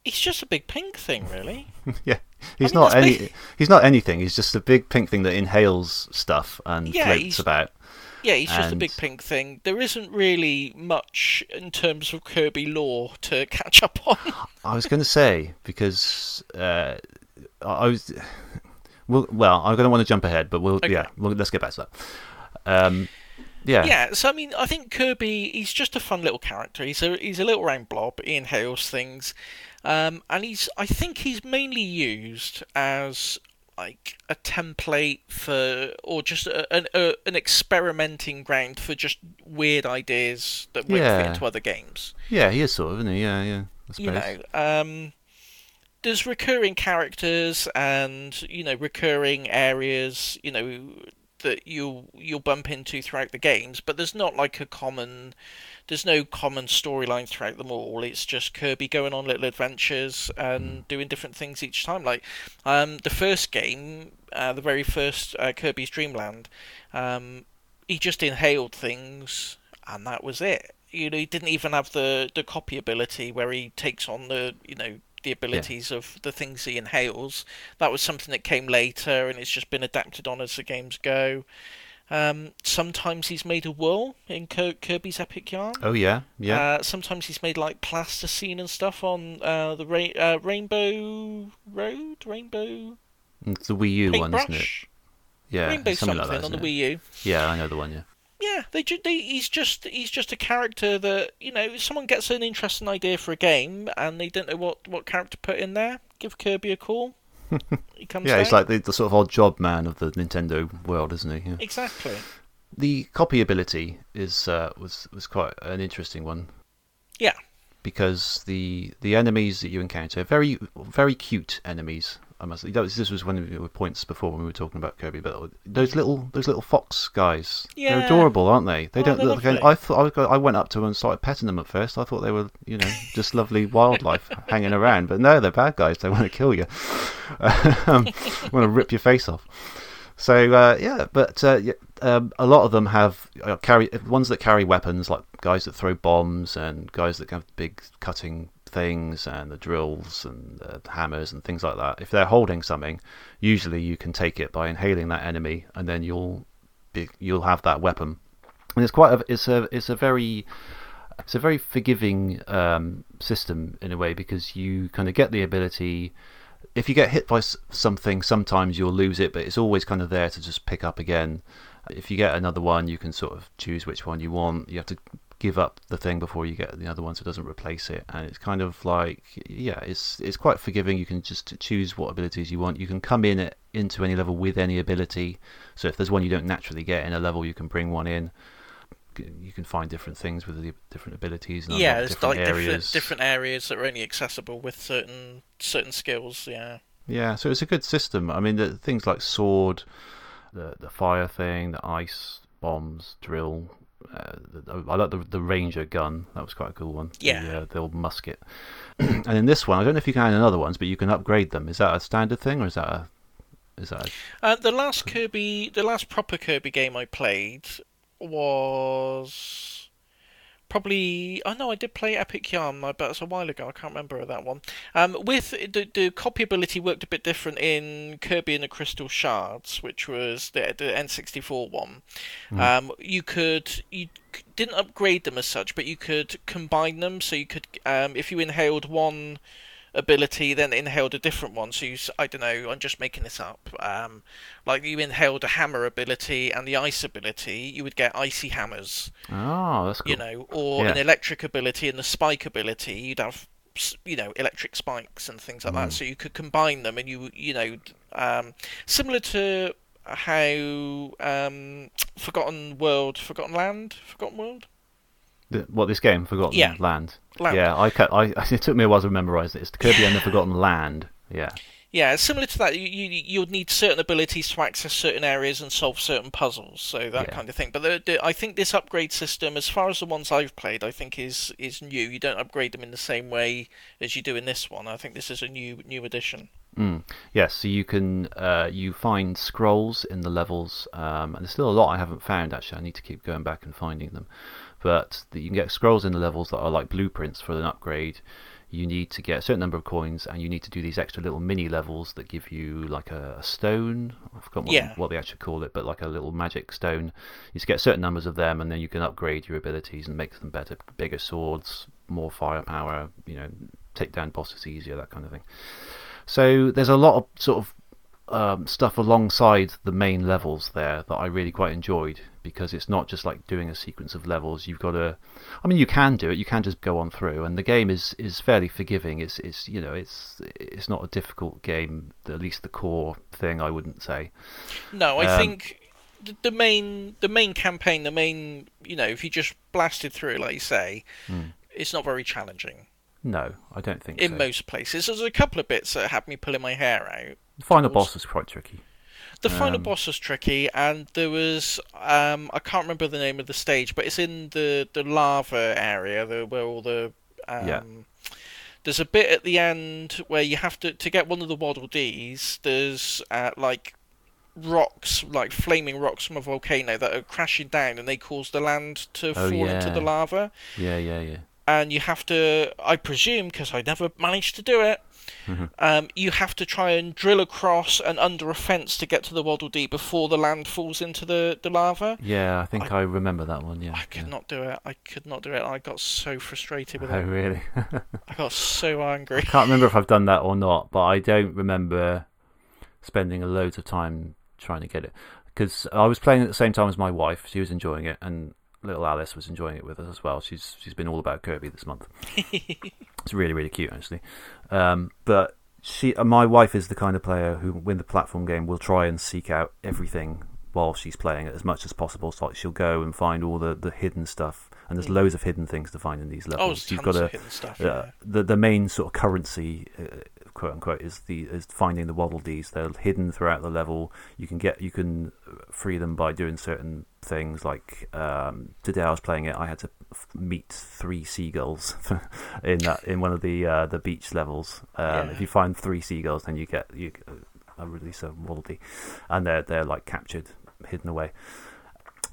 it's just a big pink thing, really. yeah, he's mean, not any big- he's not anything. He's just a big pink thing that inhales stuff and Yeah, floats he's- about. Yeah, he's just a big pink thing. There isn't really much in terms of Kirby lore to catch up on. I was going to say because uh, I I was. Well, well, I'm going to want to jump ahead, but we'll Okay. yeah, well, let's get back to that. Um, yeah, Yeah, so I mean, I think Kirby, he's just a fun little character. He's a he's a little round blob. He inhales things, um, and he's I think he's mainly used as like a template for, or just a, an a, an experimenting ground for just weird ideas that won't fit Yeah. into other games. yeah, he is sort of, isn't he? Yeah, yeah. I suppose. You know, um, there's recurring characters and you know recurring areas. You know that you'll you'll bump into throughout the games, but there's not like a common. There's no common storyline throughout them all. It's just Kirby going on little adventures and doing different things each time. Like um, the first game, uh, the very first uh, Kirby's Dream Land, um, he just inhaled things and that was it. You know, he didn't even have the the copy ability where he takes on the you know the abilities of the things he inhales. That was something that came later, and it's just been adapted on as the games go. Um, sometimes he's made a whirl in Kirby's Epic Yarn. Oh yeah, yeah. Uh, sometimes he's made like plasticine and stuff on uh, the ra- uh, Rainbow Road, Rainbow it's the Wii U one, isn't it? Yeah, Rainbow something something like that. on the it? Wii U. Yeah, I know the one. Yeah. Yeah, they, they he's just he's just a character that you know someone gets an interesting idea for a game and they don't know what what character to put in there. Give Kirby a call. he comes. Yeah, he's like the, the sort of odd job man of the Nintendo world, isn't he? Yeah. exactly. The copy ability is uh, was was quite an interesting one. Yeah. Because the the enemies that you encounter, very very cute enemies. I must. This was one of your points before when we were talking about Kirby. But those little those little fox guys, Yeah. they're adorable, aren't they? They Oh, don't look. Like. I thought I, I went up to them and started petting them at first. I thought they were, you know, just lovely wildlife hanging around. But no, they're bad guys. They want to kill you. um, want to rip your face off. So uh, yeah, but uh, yeah, um, a lot of them have uh, carry ones that carry weapons, like guys that throw bombs and guys that have big cutting things and the drills and the hammers and things like that. If they're holding something, usually you can take it by inhaling that enemy, and then you'll be, you'll have that weapon. And it's quite a it's a it's a very it's a very forgiving um, system in a way because you kind of get the ability. If you get hit by something, sometimes you'll lose it, but it's always kind of there to just pick up again. If you get another one, you can sort of choose which one you want. You have to give up the thing before you get the other one, so it doesn't replace it. And it's kind of like, yeah, it's it's quite forgiving. You can just choose what abilities you want. You can come in at, into any level with any ability. So if there's one you don't naturally get in a level, you can bring one in you can find different things with the different abilities. And yeah, there's different like areas. different different areas that are only accessible with certain certain skills. Yeah. Yeah, so it's a good system. I mean, the things like sword, the the fire thing, the ice bombs, drill. Uh, I like the the ranger gun. That was quite a cool one. Yeah. The, uh, the old musket. and in this one, I don't know if you can add in other ones, but you can upgrade them. Is that a standard thing, or is that a is that? A... Uh, the last Kirby, the last proper Kirby game I played was probably oh no I did play Epic Yarn but it's a while ago I can't remember that one. Um, with the, the copy ability worked a bit different in Kirby and the Crystal Shards which was the, the N64 one. Mm. um, you could you didn't upgrade them as such but you could combine them. So you could um, if you inhaled one ability then inhaled a different one. So you, I don't know, I'm just making this up. Um, like you inhaled a hammer ability and the ice ability, you would get icy hammers. Oh, that's cool. You know, or yeah. an electric ability and the spike ability, you'd have you know electric spikes and things like mm. that. So you could combine them, and you you know um, similar to how um, Forgotten World, Forgotten Land, Forgotten World. The, what this game, Forgotten yeah. Land. Land. Yeah, I, I, it took me a while to memorize it. It's the Kirby and the Forgotten Land. Yeah. Yeah, similar to that, you, you you would need certain abilities to access certain areas and solve certain puzzles, so that Yeah. kind of thing. But the, the, I think this upgrade system, as far as the ones I've played, I think is is new. You don't upgrade them in the same way as you do in this one. I think this is a new new addition. Mm. Yes, so you can uh, you find scrolls in the levels, um, and there's still a lot I haven't found. Actually, I need to keep going back and finding them. But the, you can get scrolls in the levels that are like blueprints for an upgrade. You need to get a certain number of coins, and you need to do these extra little mini levels that give you like a, a stone. I forgot what, Yeah. what they actually call it, but like a little magic stone. You get certain numbers of them, and then you can upgrade your abilities and make them better, bigger swords, more firepower. You know, take down bosses easier, that kind of thing. So there's a lot of sort of um, stuff alongside the main levels there that I really quite enjoyed because it's not just like doing a sequence of levels. You've got to, I mean, you can do it. You can just go on through, and the game is, is fairly forgiving. It's it's you know it's it's not a difficult game. At least the core thing, I wouldn't say. No, I Um, think the, the main the main campaign, the main you know, if you just blasted through, like you say, Hmm. it's not very challenging No, I don't think in so. most places. There's a couple of bits that had me pulling my hair out. The final boss was quite tricky. The final Um, boss was tricky, and there was um, I can't remember the name of the stage, but it's in the the lava area, the, where all the um, Yeah. There's a bit at the end where you have to to get one of the waddle dees. There's uh, like rocks, like flaming rocks from a volcano that are crashing down, and they cause the land to Oh, fall into the lava. Yeah, yeah, yeah. And you have to, I presume, because I never managed to do it, Mhm. um, you have to try and drill across and under a fence to get to the Waddle Dee before the land falls into the, the lava. Yeah, I think I, remember that one. Yeah. I could yeah. not do it. I could not do it. I got so frustrated with Oh, it. Oh, really? I got so angry. can't remember if I've done that or not, but I don't remember spending a loads of time trying to get it because I was playing at the same time as my wife. She was enjoying it, and little Alice was enjoying it with us as well. She's she's been all about Kirby this month. it's really really cute actually. Um, but she, uh, my wife, is the kind of player who, when the platform game, will try and seek out everything while she's playing it as much as possible. So like she'll go and find all the, the hidden stuff, and there's Mm. loads of hidden things to find in these Oh, levels. there's You've got hidden stuff. uh, Yeah. the the main sort of currency, uh, quote unquote, is the is finding the waddle dees. They're hidden throughout the level. You can get you can free them by doing certain things. Like um, today, I was playing it. I had to f- meet three seagulls in that in one of the uh, the beach levels. Um, Yeah. If you find three seagulls, then you get you a release of Waldy, and they're they're like captured, hidden away.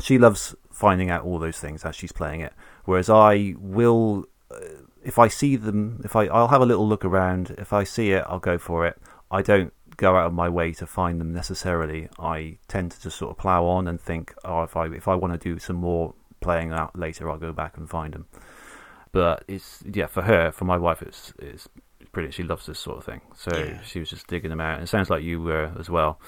She loves finding out all those things as she's playing it, whereas I will, uh, if I see them, if I I'll have a little look around. If I see it, I'll go for it. I don't go out of my way to find them necessarily. I tend to just sort of plow on and think, oh, if I if I want to do some more playing out later, I'll go back and find them. But it's yeah, for her, for my wife, it's it's brilliant. She loves this sort of thing, so Yeah. she was just digging them out. It sounds like you were as well.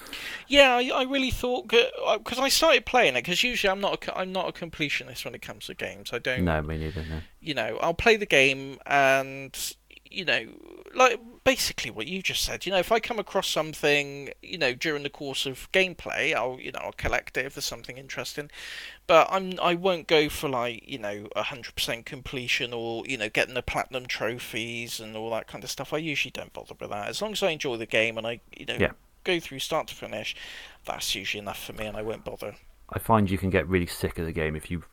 Yeah, I, I really thought because I started playing it because usually I'm not a, I'm not a completionist when it comes to games. I don't No, me neither. No. you know, I'll play the game and you know, like basically what you just said. You know, if I come across something, you know, during the course of gameplay, I'll you know I'll collect it if there's something interesting. But I'm I won't go for like you know a hundred percent completion or you know getting the platinum trophies and all that kind of stuff. I usually don't bother with that as long as I enjoy the game and I you know Yeah. go through start to finish. That's usually enough for me, and I won't bother. I find you can get really sick of the game if you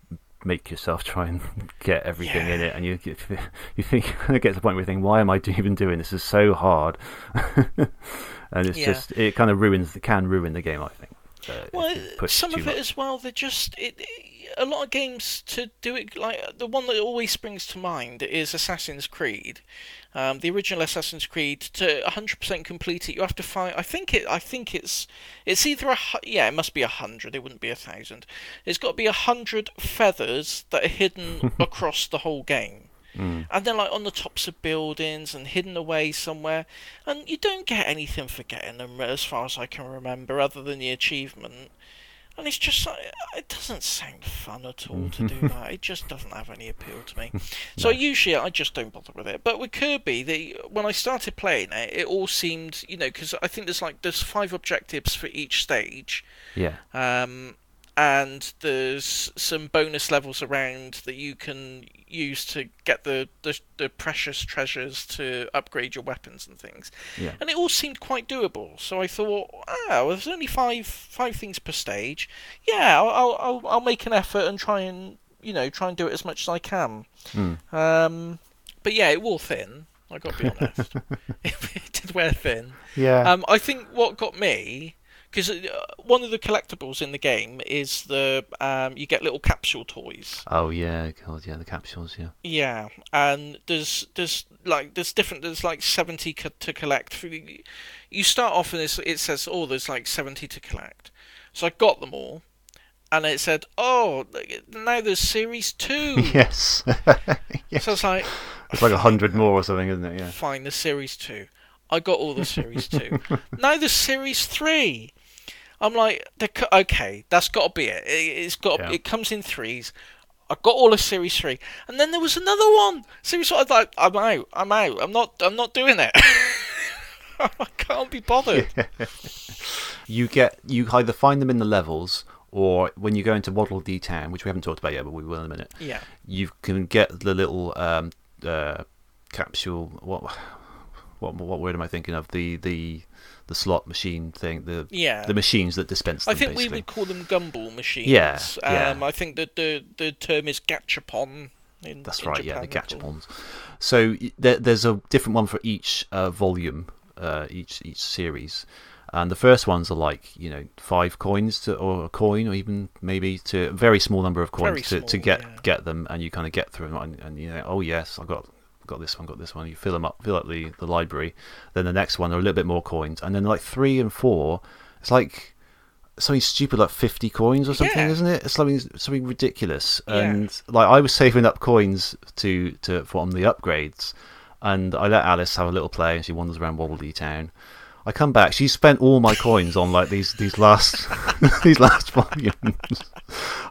make yourself try and get everything in it, and you you think it gets to the point where you think, why am I even doing this? This is so hard, and it's Yeah. just it kind of ruins can ruin the game. I think. Uh, Well, some of much. it as well. They're just it, it- a lot of games to do it. Like the one that always springs to mind is Assassin's Creed, um, the original Assassin's Creed. To 100% complete it, you have to find. I think it. I think it's. It's either a. Yeah, it must be a hundred. It wouldn't be a thousand. It's got to be a hundred feathers that are hidden across the whole game. Mm. And then, like on the tops of buildings and hidden away somewhere, and you don't get anything for getting them, as far as I can remember, other than the achievement. And it's just like it doesn't sound fun at all to do that. It just doesn't have any appeal to me. So usually I just don't bother with it. But with Kirby, the when I started playing it, it all seemed you know because I think there's like there's five objectives for each stage. Yeah, Um, and there's some bonus levels around that you can use to get the, the, the precious treasures to upgrade your weapons and things. yeah. And it all seemed quite doable. So I thought, ah, well, there's only five five things per stage. Yeah, I'll, I'll I'll I'll make an effort and try and you know try and do it as much as I can. Mm. Um, but yeah, it wore thin. I got to be honest. it did wear thin. Yeah. Um, I think what got me because uh, one of the collectibles in the game is the um, you get little capsule toys. oh yeah, God, yeah, the capsules. Yeah. Yeah, and there's there's like there's different there's like seventy co- to collect. You start off and it's, it says oh there's like seventy to collect. So I got them all, and it said oh now there's series two. yes. So I was like It's like a hundred more or something, isn't it? Yeah. fine, the series two. I got all the series two. now the series three. I'm like, okay, that's got to be it. it it's got. Yeah. It comes in threes. I got all of series three, and then there was another one. Series four. I was like, I'm out. I'm out. I'm not. I'm not doing it. I can't be bothered. You get you either find them in the levels or when you go into Waddle Dee Town, which we haven't talked about yet, but we will in a minute. Yeah. You can get the little um, uh, capsule. What what what word am I thinking of? The the the slot machine thing. The Yeah. the machines that dispense. Them, I think we would call them gumball machines. Yeah, yeah. Um, I think that the the term is gachapon. In, That's in right, yeah, the Japan gachapons. So there, there's a different one for each uh, volume, uh, each each series, and the first ones are like you know five coins to, or a coin, or even maybe to a very small number of coins to, to small, get yeah. get them, and you kind of get through them, and, and you know, oh yes, I got got this one, got this one. You fill them up, fill up the the library. Then the next one are a little bit more coins, and then like three and four, it's like something stupid like 50 coins or something Yeah. isn't it it's something something ridiculous Yeah. and like i was saving up coins to to for on the upgrades and i let alice have a little play and she wanders around waddle dee town i come back she spent all my coins on like these these last these last volumes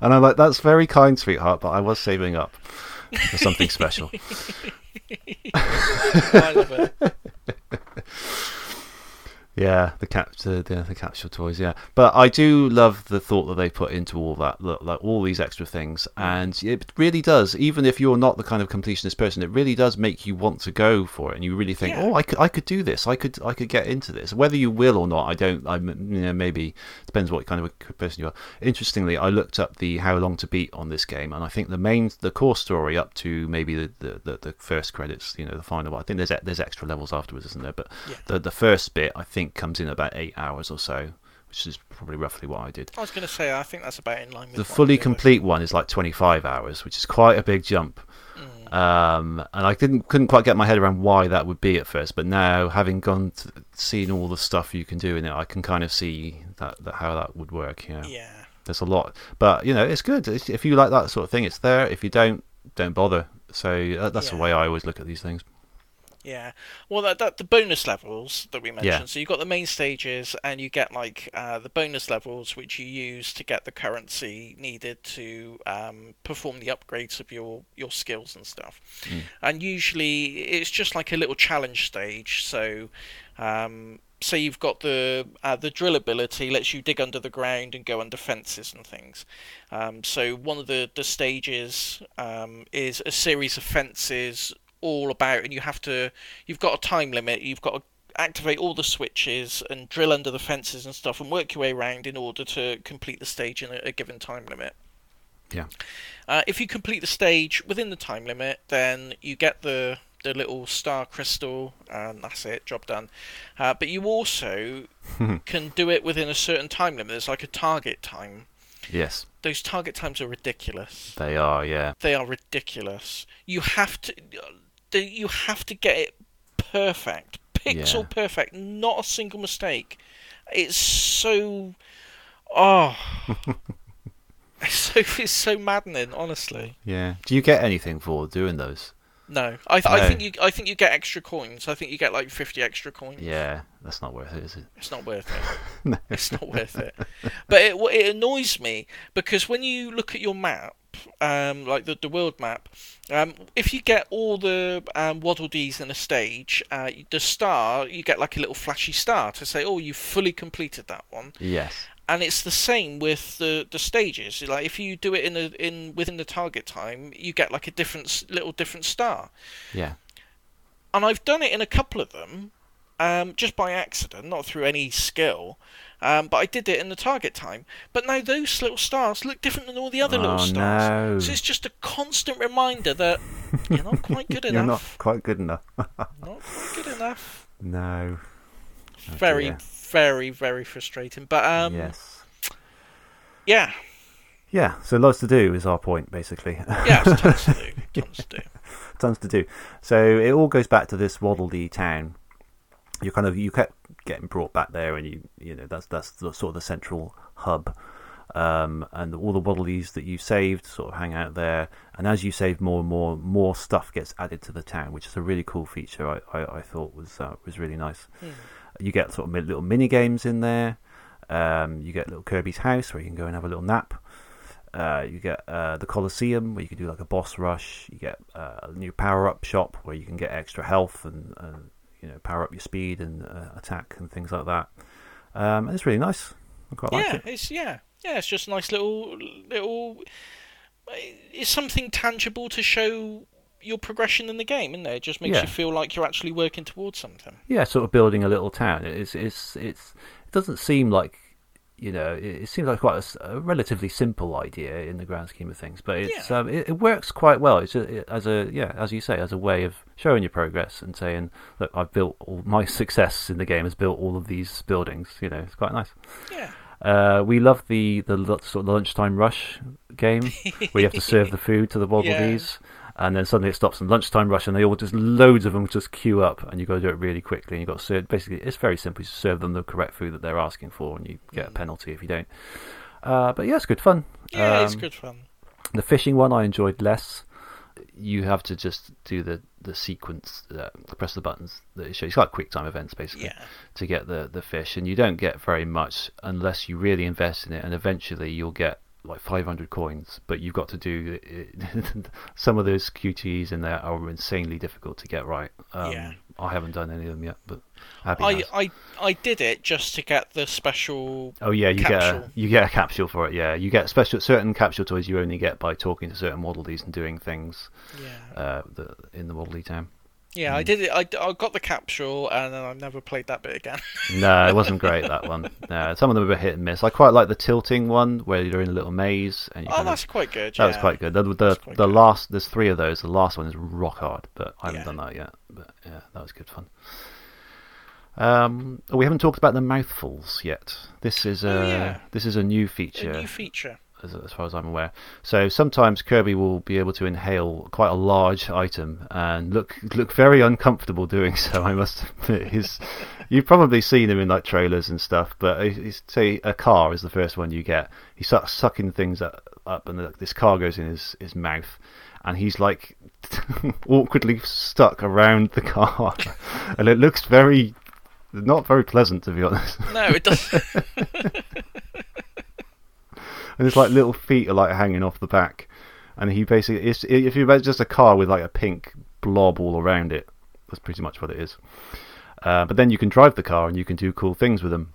and i'm like that's very kind sweetheart but i was saving up for something special I love it. Yeah, the cap the, the the capsule toys. Yeah, but I do love the thought that they put into all that, like all these extra things, mm. and it really does. Even if you're not the kind of completionist person, it really does make you want to go for it, and you really think, Yeah. oh, I could I could do this. I could I could get into this. Whether you will or not, I don't. I you know maybe depends what kind of a person you are. Interestingly, I looked up the how long to beat on this game, and I think the main the core story up to maybe the the, the, the first credits, you know, the final. one. I think there's there's extra levels afterwards, isn't there? But Yeah. the the first bit, I think think comes in about eight hours or so, which is probably roughly what I did. I was going to say I think that's about in line with The fully complete one is like 25 hours, which is quite a big jump. Mm. Um, and I didn't couldn't quite get my head around why that would be at first, but now having gone to seen all the stuff you can do in it, I can kind of see that, that how that would work. Yeah. Yeah. there's a lot, but you know it's good It's- if you like that sort of thing. It's there. If you don't, don't bother. So uh, that's the way I always look at these things. Yeah. Well, that, that the bonus levels that we mentioned. Yeah. So you've got the main stages, and you get like uh, the bonus levels, which you use to get the currency needed to um, perform the upgrades of your your skills and stuff. And usually, it's just like a little challenge stage. So. Um, Say you've got the uh, the drill ability lets you dig under the ground and go under fences and things. Um, so one of the the stages um, is a series of fences all about, and you have to you've got a time limit. You've got to activate all the switches and drill under the fences and stuff, and work your way around in order to complete the stage in a, a given time limit. Yeah. Uh, if you complete the stage within the time limit, then you get the the little star crystal, and that's it, job done. Uh, but you also can do it within a certain time limit. There's like a target time. Yes, Those target times are ridiculous. they are. Yeah, They are ridiculous. You have to, the- you have to get it perfect, pixel Yeah. perfect, not a single mistake. It's so, oh, it's so it's so maddening. Honestly, yeah. Do you get anything for doing those? no. I th- I think you I think you get extra coins. I think you get like fifty extra coins. Yeah, that's not worth it, is it? It's not worth it. no. It's not worth it. But it it annoys me because when you look at your map, um, like the the world map, um, if you get all the um, waddle dees in a stage, uh, the star you get like a little flashy star to say, oh, you've fully completed that one. Yes. And it's the same with the, the stages. Like if you do it in a, in within the target time, you get like a different little different star Yeah. and I've done it in a couple of them, um, just by accident, not through any skill. Um, but I did it in the target time. But now those little stars look different than all the other little Oh, stars. no. So it's just a constant reminder that you're not quite good enough. You're not quite good enough. Not quite good enough. no. Oh, very, dear. very, very frustrating. But um, yes. yeah, Yeah. So lots to do is our point, basically. yeah, tons to do. Tons to do. tons to do. So it all goes back to this Waddle Dee town. You kind of you kept getting brought back there, and you you know that's that's the, sort of the central hub. Um, and all the Waddle Dees that you saved sort of hang out there. And as you save more and more, more stuff gets added to the town, which is a really cool feature. I, I, I thought was uh, was really nice. Hmm. You get sort of little mini games in there. Um, you get little Kirby's house where you can go and have a little nap. Uh, you get uh, the Colosseum where you can do like a boss rush. You get uh, a new power up shop where you can get extra health and uh, you know power up your speed and uh, attack and things like that. Um, and it's really nice. I quite like yeah, it. it's yeah, yeah. It's just a nice little little. It's something tangible to show your progression in the game, isn't it? It just makes Yeah. you feel like you're actually working towards something. Yeah, sort of building a little town. It's it's it's it doesn't seem like you know it, it seems like quite a relatively simple idea in the grand scheme of things, but it's Yeah. um, it, it works quite well. It's a, it, as a yeah, as you say, as a way of showing your progress and saying, look, I've built all my success in the game has built all of these buildings. You know, it's quite nice. Yeah. Uh, we love the the sort of lunchtime rush game where you have to serve the food to the Waddle Dees. And then suddenly it stops and lunchtime rush, and they all just loads of them just queue up, and you've got to do it really quickly. And you've got to serve. Basically, it's very simple. You serve them the correct food that they're asking for, and you get a Mm. penalty if you don't. Uh, but yeah, it's good fun. Yeah, it's Um, good fun. The fishing one I enjoyed less. You have to just do the the sequence, uh, press the buttons that it shows. It's like quick time events basically Yeah. to get the the fish, and you don't get very much unless you really invest in it, and eventually you'll get like 500 coins. But you've got to do some of those QTEs in there are insanely difficult to get right. Um, Yeah. I haven't done any of them yet, but Abby I, has. I I did it just to get the special. Oh yeah, you get a capsule. you get a capsule for it. Yeah, you get special certain capsule toys you only get by talking to certain Dees and doing things Yeah. uh, the, in the Dee town. Yeah, Mm. I did it. I, I got the capsule, and then I've never played that bit again. No, it wasn't great that one. No, some of them were a hit and miss. I quite like the tilting one where you're in a little maze and you oh, kind of that's quite good. That was quite good. The, the, That's the good. last, there's three of those. The last one is rock hard, but I haven't Yeah. done that yet. But yeah, that was good fun. Um, we haven't talked about the mouthfuls yet. This is a Oh, yeah. this is a new A feature. new feature. As, as far as I'm aware. So sometimes Kirby will be able to inhale quite a large item and look look very uncomfortable doing so. I must admit, his you've probably seen him in like trailers and stuff. But say a car is the first one you get. He starts sucking things up, up and the, this car goes in his his mouth. And he's like awkwardly stuck around the car, and it looks very, not very pleasant to be honest. No, it doesn't. And it's like little feet are like hanging off the back, and he basically it's, if you imagine just a car with like a pink blob all around it, that's pretty much what it is. Uh, but then you can drive the car and you can do cool things with them.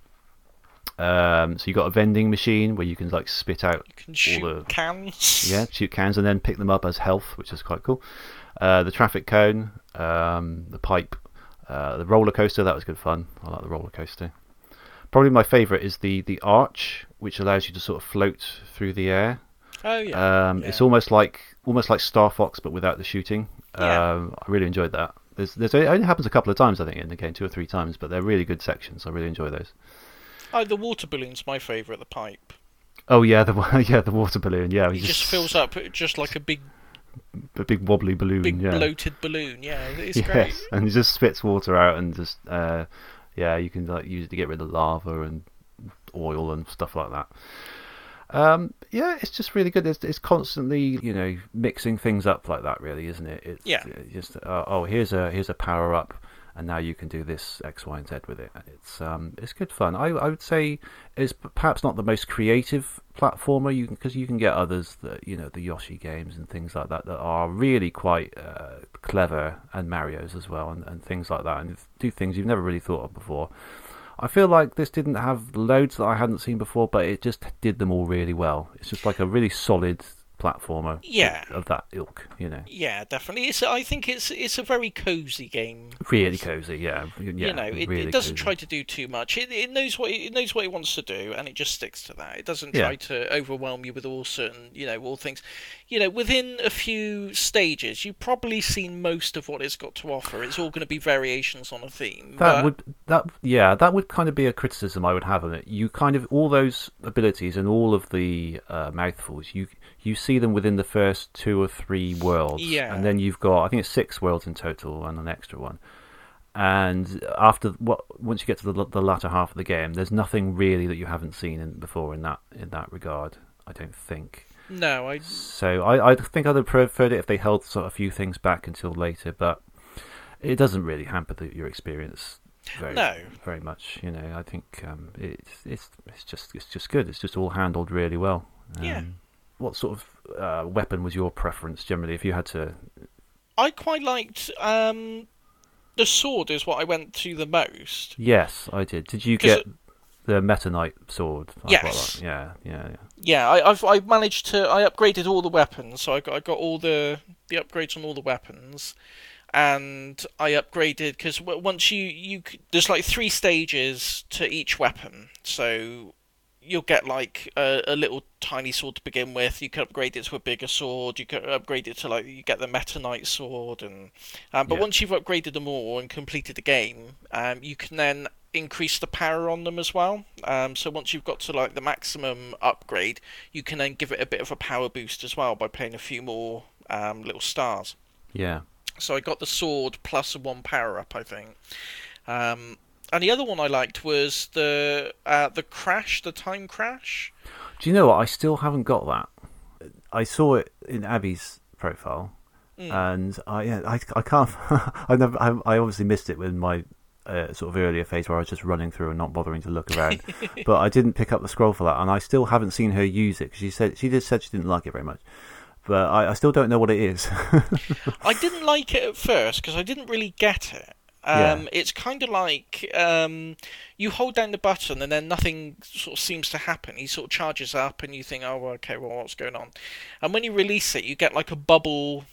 Um, so you got a vending machine where you can like spit out You can shoot the- cans. yeah, shoot cans and then pick them up as health, which is quite cool. Uh, the traffic cone, um, the pipe, uh, the roller coaster. That was good fun. I like the roller coaster. Probably my favourite is the the arch, which allows you to sort of float through the air. Oh yeah. Um, It's almost like almost like Star Fox, but without the shooting. Yeah. Um, I really enjoyed that. There's, there's, it only happens a couple of times, I think, in the game, two or three times, but they're really good sections. I really enjoy those. Oh, the water balloon's my favourite. The pipe. Oh yeah, the yeah the water balloon. Yeah, He just fills up just like a big, a big wobbly balloon. big yeah. bloated balloon. Yeah, it's yes, great. and it just spits water out and just uh, yeah, you can like use it to get rid of lava and oil and stuff like that. Um, yeah, it's just really good. It's, it's constantly you know mixing things up like that, really, isn't it? It's Yeah. uh, just uh, oh here's a here's a power up, and now you can do this X, Y, and Z with it. It's um it's good fun. I I would say it's perhaps not the most creative platformer you because you can get others that you know the Yoshi games and things like that that are really quite uh, clever and Mario's as well and, and things like that and do things you've never really thought of before. I feel like this didn't have loads that I hadn't seen before, but it just did them all really well. It's just like a really solid platformer Yeah. of that ilk, you know. Yeah, definitely. It's. I think it's. It's a very cozy game. Really cozy, yeah. yeah you know, it, really it doesn't cozy. try to do too much. It, it knows what it knows what it wants to do, and it just sticks to that. It doesn't Yeah. try to overwhelm you with all certain, you know, all things. You know, within a few stages, you've probably seen most of what it's got to offer. It's all going to be variations on a theme. That but- would that yeah that would kind of be a criticism I would have of it. You kind of all those abilities and all of the uh, mouthfuls you you see them within the first two or three worlds, Yeah. and then you've got I think it's six worlds in total and an extra one. And after what once you get to the the latter half of the game, there's nothing really that you haven't seen in, before in that in that regard. I don't think. No, I. So I, I think I'd have preferred it if they held sort of a few things back until later, but it doesn't really hamper the, your experience very No. very much. You know, I think um, it's it's it's just it's just good. It's just all handled really well. Um, Yeah. What sort of uh, weapon was your preference generally? If you had to, I quite liked um, the sword. Is what I went to the most. yes, I did. Did you get it- the Meta Knight sword? I Yes. Yeah, yeah, yeah. Yeah, I, I've I managed to I upgraded all the weapons, so I got I got all the the upgrades on all the weapons, and I upgraded because once you you there's like three stages to each weapon, so you'll get like a, a little tiny sword to begin with. You can upgrade it to a bigger sword. You can upgrade it to like you get the Meta Knight sword, and um, but Yeah. once you've upgraded them all and completed the game, um, you can then increase the power on them as well. Um, so once you've got to like the maximum upgrade, you can then give it a bit of a power boost as well by playing a few more um, little stars. yeah. So I got the sword plus a one power up, I think. Um, and the other one I liked was the uh, the crash, the time crash. Do you know what? I still haven't got that. I saw it in Abby's profile, Mm. and I yeah, I, I can't. I never. I, I obviously missed it in my uh, sort of earlier phase where I was just running through and not bothering to look around. but I didn't pick up the scroll for that, and I still haven't seen her use it 'cause she said she just said she didn't like it very much. But I, I still don't know what it is. I didn't like it at first because I didn't really get it. Yeah. Um, It's kind of like um, you hold down the button and then nothing sort of seems to happen. He sort of charges up and you think, oh, okay, well, what's going on? And when you release it, you get like a bubble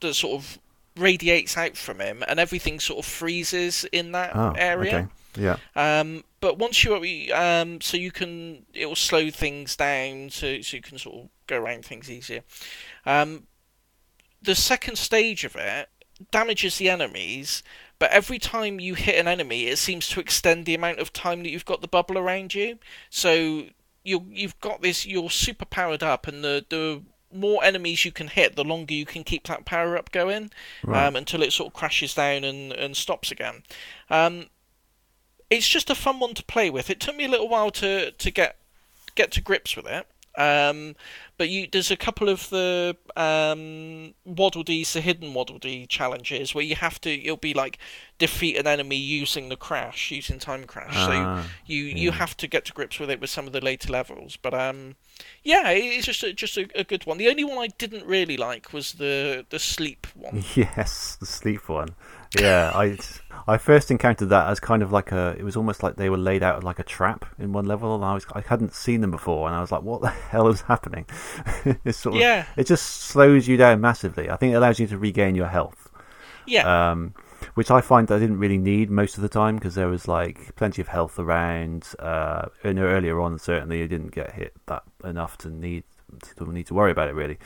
that sort of radiates out from him and everything sort of freezes in that oh, area. okay. Yeah. Um, but once you um, so you can it will slow things down so so you can sort of go around things easier. Um, the second stage of it damages the enemies, but every time you hit an enemy, it seems to extend the amount of time that you've got the bubble around you. So you you've got this, you're super powered up, and the the more enemies you can hit, the longer you can keep that power up going Right. um, until it sort of crashes down and, and stops again. Um, it's just a fun one to play with. It took me a little while to, to get get to grips with it. Um, but you, there's a couple of the um, Waddle Dees, the hidden Waddle Dee challenges where you have to. It'll be like defeat an enemy using the crash, using time crash. so Ah, you you yeah. have to get to grips with it with some of the later levels. But um, yeah, it's just a, just a, a good one. The only one I didn't really like was the the sleep one. Yes, the sleep one. Yeah, I I first encountered that as kind of like a. It was almost like they were laid out like a trap in one level, and I was I hadn't seen them before, and I was like, "What the hell is happening?" it's sort of, Yeah. It just slows you down massively. I think it allows you to regain your health, Yeah, um, which I find I didn't really need most of the time because there was like plenty of health around. Uh, you know, earlier on, certainly, I didn't get hit that enough to need to need to worry about it really.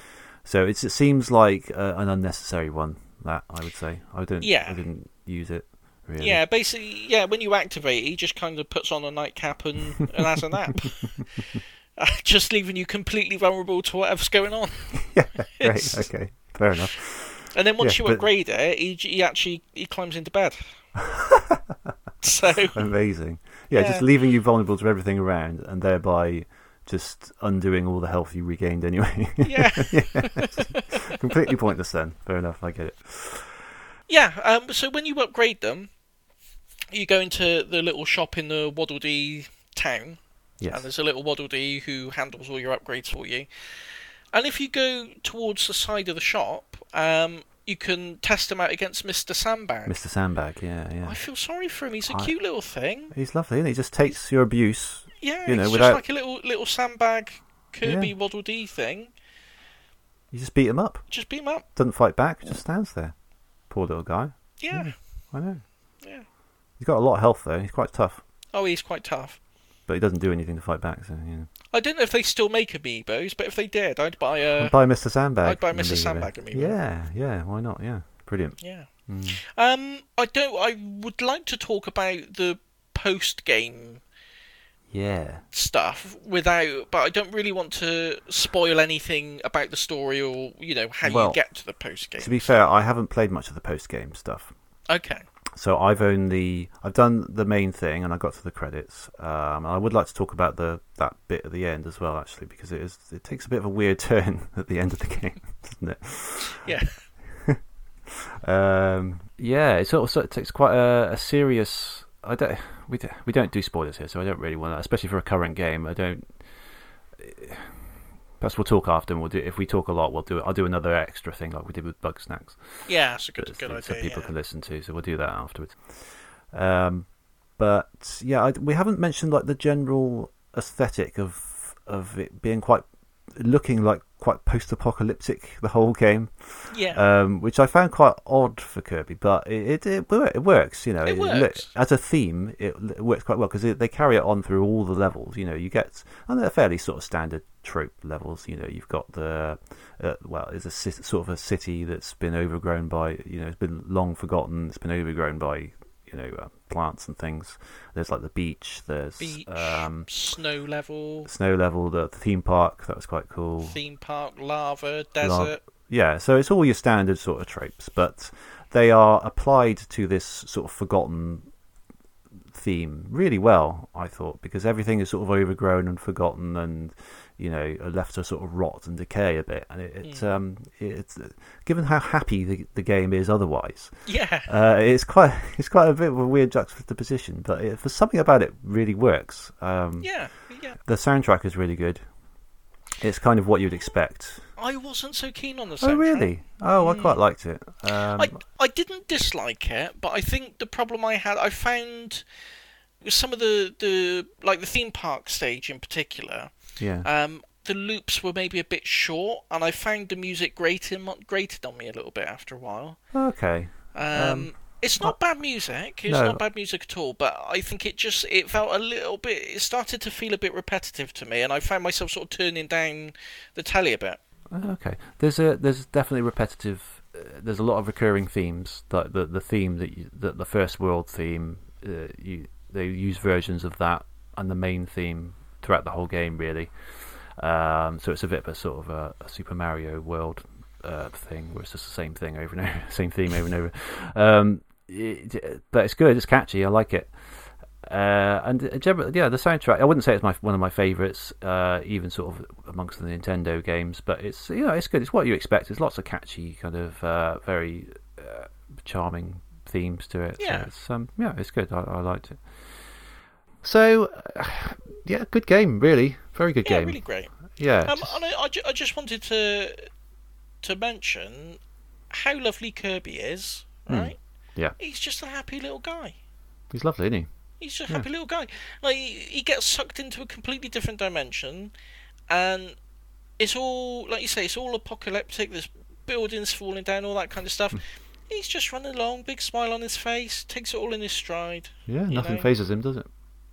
So it's, it seems like uh, an unnecessary one. That I would say I didn't. Yeah. I didn't use it really. yeah. Basically, yeah. When you activate, he just kind of puts on a nightcap and, and has a nap. Uh, just leaving you completely vulnerable to whatever's going on. yeah. Great. Okay. Fair enough. And then once Yeah, you but- upgrade it, he, he actually he climbs into bed. so Amazing. Yeah, just leaving you vulnerable to everything around, and thereby just undoing all the health you regained anyway. yeah, Completely pointless then. Fair enough. I get it. yeah. Um, so when you upgrade them, you go into the little shop in the Waddle Dee town, and there's a little Waddle Dee who handles all your upgrades for you. And if you go towards the side of the shop, um, you can test him out against Mr. Sandbag. Mr. Sandbag. Yeah. Yeah. I feel sorry for him. He's a I- cute little thing. He's lovely. Isn't he? he just takes your abuse. Yeah, you know, he's without- just like a little little sandbag Kirby Yeah. Waddle Dee thing. You just beat him up. Just beat him up. Doesn't fight back. Just stands there. Poor little guy. Yeah. I know. Yeah. He's got a lot of health though. He's quite tough, Oh, he's quite tough. but he doesn't do anything to fight back. So you know. I don't know if they still make amiibos, but if they did, I'd buy a. I'd buy Mr. Sandbag. I'd buy Mr. amiibo. Sandbag amiibo. Yeah. Yeah. Why not? Yeah. Brilliant. Yeah. Mm. Um, I don't. I would like to talk about the post game Yeah. stuff without, but I don't really want to spoil anything about the story or you know how Well, you get to the post game. To be fair, I haven't played much of the post game stuff. Okay. So I've only I've done the main thing and I got to the credits. Um, and I would like to talk about the that bit at the end as well, actually, because it is it takes a bit of a weird turn at the end of the game, doesn't it? Yeah. Um, yeah, it's also it takes quite a, a serious. I don't we don't, we don't do spoilers here, so I don't really want to, especially for a current game. I don't. Perhaps we'll talk after, and we'll do. If we talk a lot, we'll do. it. I'll do another extra thing like we did with Bugsnax. Yeah, that's a good, good so idea. people yeah. can listen to. So we'll do that afterwards. Um, but yeah, I, we haven't mentioned like the general aesthetic of of it being quite looking like quite post-apocalyptic the whole game, Yeah. um, which I found quite odd for Kirby. But it it, it, wor- it works, you know. It look- works. as a theme. It, it works quite well because they carry it on through all the levels. You know, you get and they're fairly sort of standard trope levels. You know, you've got the uh, well, it's a sort of a city that's been overgrown by you know, it's been long forgotten. It's been overgrown by you know uh, plants and things. There's like the beach. There's Beach, um, snow level, snow level. The, the theme park that was quite cool. theme park, lava, desert. Yeah, so it's all your standard sort of tropes, but they are applied to this sort of forgotten theme really well, I thought, because everything is sort of overgrown and forgotten and you know left to sort of rot and decay a bit. And it, it's Mm. um it's given how happy the, the game is otherwise, Yeah. uh, it's quite it's quite a bit of a weird juxtaposition, but it, for something about it really works. Um, Yeah. Yeah. The soundtrack is really good. It's kind of what you'd expect. I wasn't so keen on the soundtrack. Oh really? Oh, I Mm. quite liked it. Um, I I didn't dislike it, but I think the problem I had, I found was some of the the like the theme park stage in particular. Yeah. Um, the loops were maybe a bit short, and I found the music grated grated on me a little bit after a while. okay. Um, Um, it's not bad music. It's no. not bad music at all. But I think it just it felt a little bit. It started to feel a bit repetitive to me, and I found myself sort of turning down the telly a bit. Okay. There's a there's definitely repetitive there's a lot of recurring themes. Like the the theme that you, that the first world theme, uh, you they use versions of that and the main theme throughout the whole game, really. Um, so it's a bit of a sort of a, a Super Mario World uh, thing, where it's just the same thing over and over, same theme over and over. Um, it, but it's good. It's catchy. I like it. Uh, and uh, generally, yeah, the soundtrack. I wouldn't say it's my one of my favourites, uh, even sort of amongst the Nintendo games. But it's you know it's good. It's what you expect. There's lots of catchy, kind of uh, very uh, charming themes to it. Yeah. so it's, um, yeah, it's good. I, I liked it. So, yeah, good game. Really, very good game. Yeah, game. really great. Yeah, Um, just- I, I, ju- I just wanted to to mention how lovely Kirby is. Right? Hmm. yeah. He's just a happy little guy. he's lovely, isn't he? He's just a Yeah. happy little guy. Like he, he gets sucked into a completely different dimension, and it's all like you say. It's all apocalyptic. There's buildings falling down, all that kind of Hmm. stuff. He's just running along, big smile on his face, takes it all in his stride. Yeah, nothing know? fazes him, does it?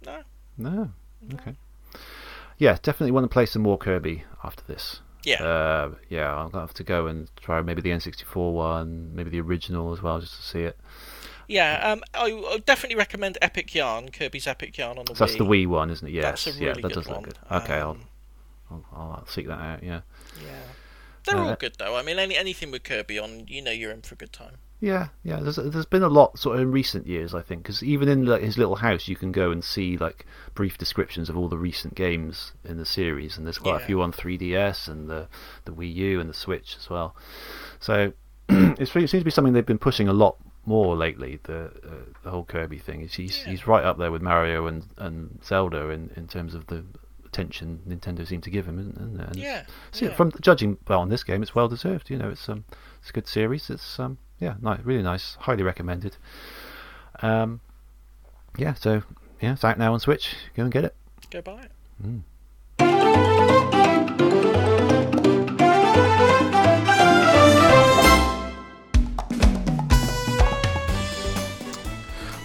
No, No. Okay. Yeah, definitely want to play some more Kirby after this. yeah, Uh, yeah, I'll have to go and try maybe the N64 one, maybe the original as well, just to see it. yeah. Um, I, would definitely recommend Epic Yarn, Kirby's Epic Yarn on the So that's the Wii one, isn't it? Yes. That's a yeah, really that good does one. look good. Okay, Um, I'll, I'll I'll seek that out. Yeah. Yeah, they're Uh, all good though. I mean, any anything with Kirby on, you know, you're in for a good time. Yeah, yeah. There's there's been a lot sort of in recent years, I think, because even in like, his little house, you can go and see like brief descriptions of all the recent games in the series, and there's quite a few on 3DS and the the Wii U and the Switch as well. So it's, it seems to be something they've been pushing a lot more lately. The uh, the whole Kirby thing. He's he's, Yeah. he's right up there with Mario and, and Zelda in, in terms of the attention Nintendo seem to give him, isn't isn't it? And Yeah, so yeah. from judging well on this game, it's well deserved. You know, it's um, it's a good series. It's um, yeah, nice, really nice, highly recommended. Um, yeah, so yeah, it's out now on Switch. Go and get it. Go buy it.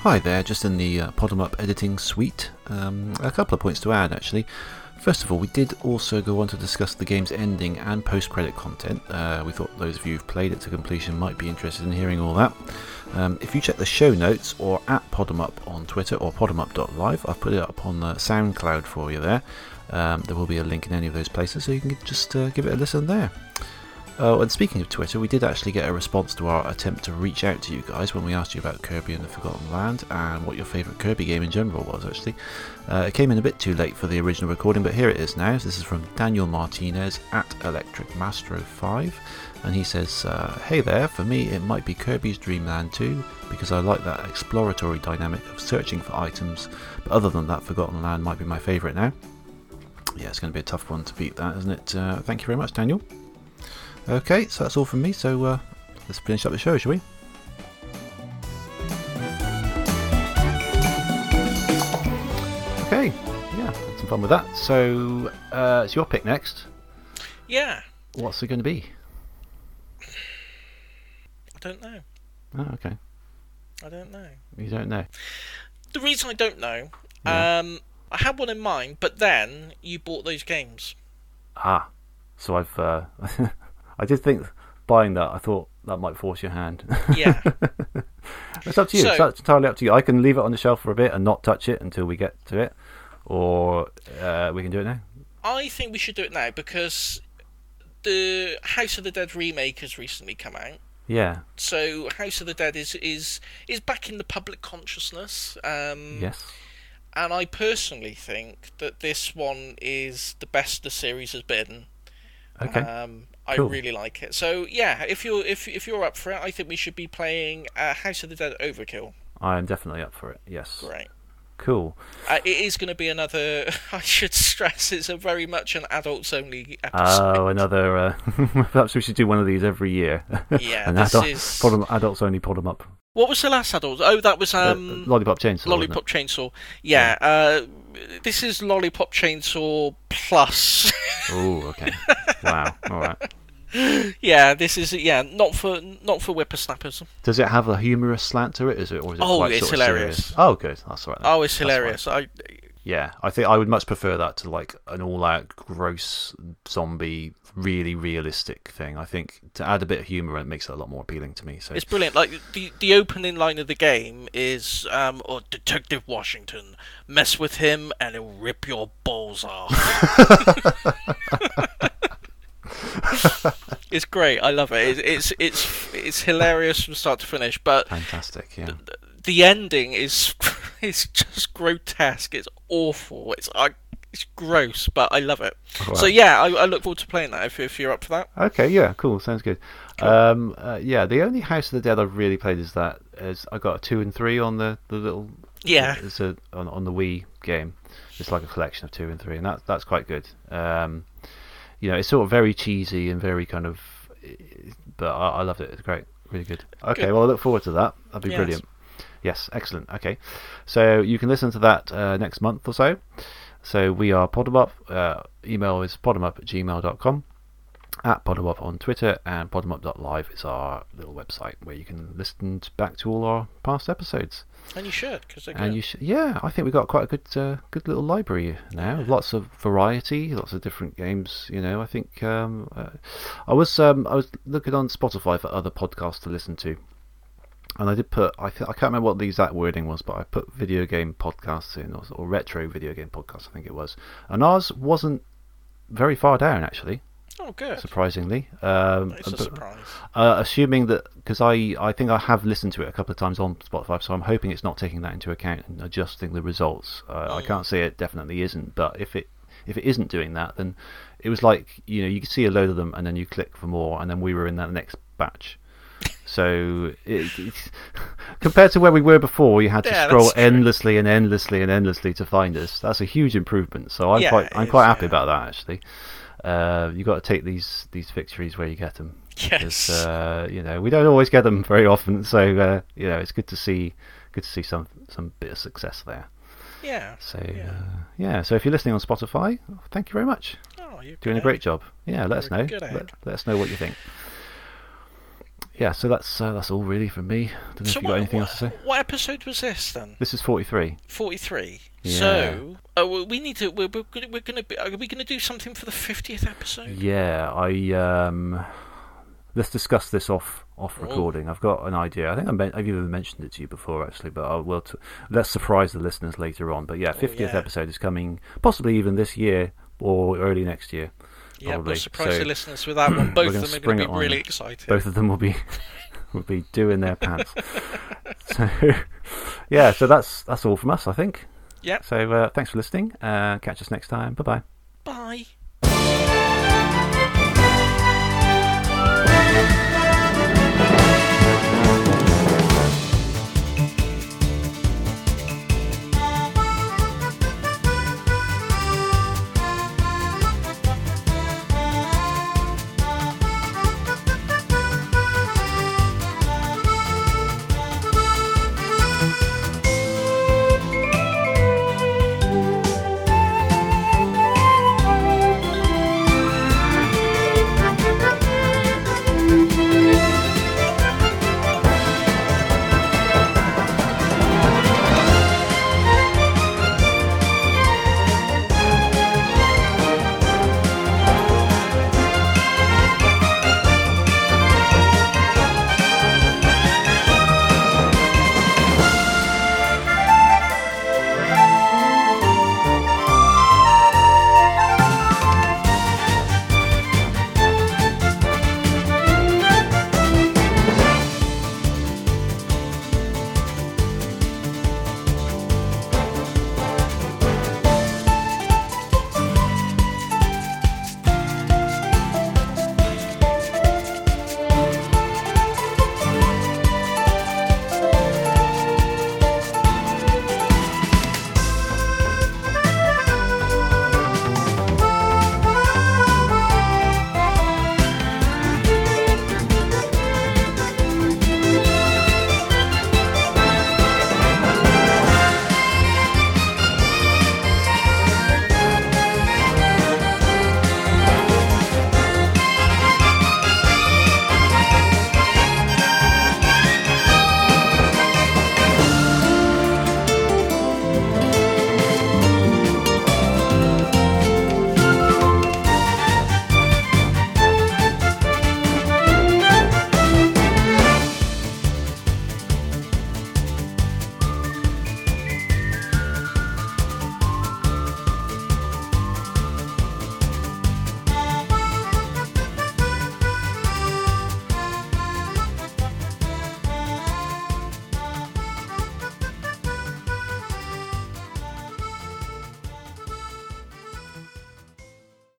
Hi there, just in the uh, Pod'em Up editing suite. Um, a couple of points to add actually. First of all, we did also go on to discuss the game's ending and post credit content. Uh, we thought those of you who've played it to completion might be interested in hearing all that. Um, if you check the show notes or at Pod'em Up on Twitter or podemup.live, I've put it up on the SoundCloud for you there. Um, there will be a link in any of those places, so you can just uh, give it a listen there. Oh, and speaking of Twitter, we did actually get a response to our attempt to reach out to you guys when we asked you about Kirby and the Forgotten Land and what your favourite Kirby game in general was, actually. Uh, it came in a bit too late for the original recording, but here it is now. This is from Daniel Martinez at Electric Mastro 5, and he says, uh, Hey there, for me it might be Kirby's Dream Land 2, because I like that exploratory dynamic of searching for items, but other than that, Forgotten Land might be my favourite now. Yeah, it's going to be a tough one to beat that, isn't it? Uh, thank you very much, Daniel. Okay, so that's all from me. So uh, let's finish up the show, shall we? Okay, yeah, had some fun with that. So uh, it's your pick next. Yeah, What's it going to be? I don't know. Oh, okay, I don't know. you don't know. The reason I don't know, Yeah. um, I had one in mind, but then you bought those games. Ah, so I've uh, I did think buying that. I thought that might force your hand. Yeah, It's up to you. So- it's entirely up to you. I can leave it on the shelf for a bit and not touch it until we get to it, or uh, we can do it now. I think we should do it now because the House of the Dead remake has recently come out. Yeah. So House of the Dead is is is back in the public consciousness. Um, Yes. And I personally think that this one is the best the series has been. Okay. Um, I Cool. really like it. So yeah, if you're if if you're up for it, I think we should be playing uh, House of the Dead Overkill. I am definitely up for it. Yes. Great. Cool. Uh, it is going to be another. I should stress it's a very much an adults only episode. Oh, another. Uh, perhaps we should do one of these every year. Yeah, An this adult, is- pod adults only pod them up. What was the last adult? Oh, that was Uh, um, Lollipop Chainsaw. Lollipop Chainsaw. Yeah, uh, this is Lollipop Chainsaw Plus. Oh, okay. wow. All right. yeah, this is yeah, not for not for whippersnappers. Does it have a humorous slant to it? Is it, or is it Oh, it's hilarious. serious? Oh, good. That's all right. then. Oh, it's That's hilarious. I Yeah, I think I would much prefer that to like an all-out gross zombie, really realistic thing. I think to add a bit of humor, it makes it a lot more appealing to me. So It's brilliant. Like the the opening line of the game is, um, "Or Detective Washington, mess with him and he'll rip your balls off." it's great. I love it. It's, it's it's it's hilarious from start to finish. But fantastic. Yeah. the ending is it's just grotesque. It's awful. It's I, it's gross, but I love it. Wow. So yeah, I, I look forward to playing that if if you're up for that. Okay, yeah, cool. Sounds good. Um, uh, yeah, the only House of the Dead I've really played is that. Is I got a two and three on the, the little. Yeah. It's a on, on the Wii game. It's like a collection of two and three, and that that's quite good. Um, you know, it's sort of very cheesy and very kind of, but I, I loved it. It's great, really good. Okay, Good. well, I look forward to that. That'd be Yes. brilliant. Yes, excellent. Okay, so you can listen to that uh, next month or so. So we are Pod'em Up. Uh, email is podemup at gmail.com. At Pod'em Up on Twitter and podemup.live is our little website where you can listen t- back to all our past episodes. And you should, because they're And you should, yeah, I think we've got quite a good, uh, good little library now. Lots of variety, lots of different games. You know, I think um, uh, I was, um, I was looking on Spotify for other podcasts to listen to, and I did put, I, th- I can't remember what the exact wording was, but I put video game podcasts in, or, or retro video game podcasts, I think it was, and ours wasn't very far down actually, oh, good. surprisingly. Um, It's a but- surprise. uh, assuming that because I, I think I have listened to it a couple of times on Spotify, so I'm hoping it's not taking that into account and adjusting the results. Uh, I Mm. can't say it definitely isn't, but if it if it isn't doing that, then it was like you know you could see a load of them and then you click for more, and then we were in that next batch. So it, compared to where we were before, you had to Yeah, scroll endlessly and endlessly and endlessly to find us. That's a huge improvement. So I'm Yeah, quite I'm is, quite happy yeah. about that actually. Uh, you got to take these these victories where you get them. Yes. uh, you know we don't always get them very often, so uh, you know it's good to see good to see some some bit of success there. yeah. So Yeah. uh, yeah, so if you're listening on Spotify, thank you very much, Oh, you're doing a good. great job. Yeah, let us You're know. good Let, let us know what you think. Yeah, so that's uh, that's all really from me. Don't know So if you what, got anything what, else to say. what episode was this then? This is 43. Forty-three. Yeah. So, uh, we need to. We're, we're gonna. We're gonna. Be, are we gonna do something for the fiftieth episode? Yeah, I um, let's discuss this off off Oh. recording. I've got an idea. I think I I've even mentioned it to you before, actually. But I will. T- let's surprise the listeners later on. But yeah, fiftieth yeah. episode is coming, possibly even this year or early next year. Yeah, we'll Probably. surprise So, the listeners with that one. Both of them are going to be really excited. Both of them will be will be doing their pants. so yeah, so that's that's all from us, I think. Yeah. So uh, thanks for listening. Uh, catch us next time. Bye bye. Bye.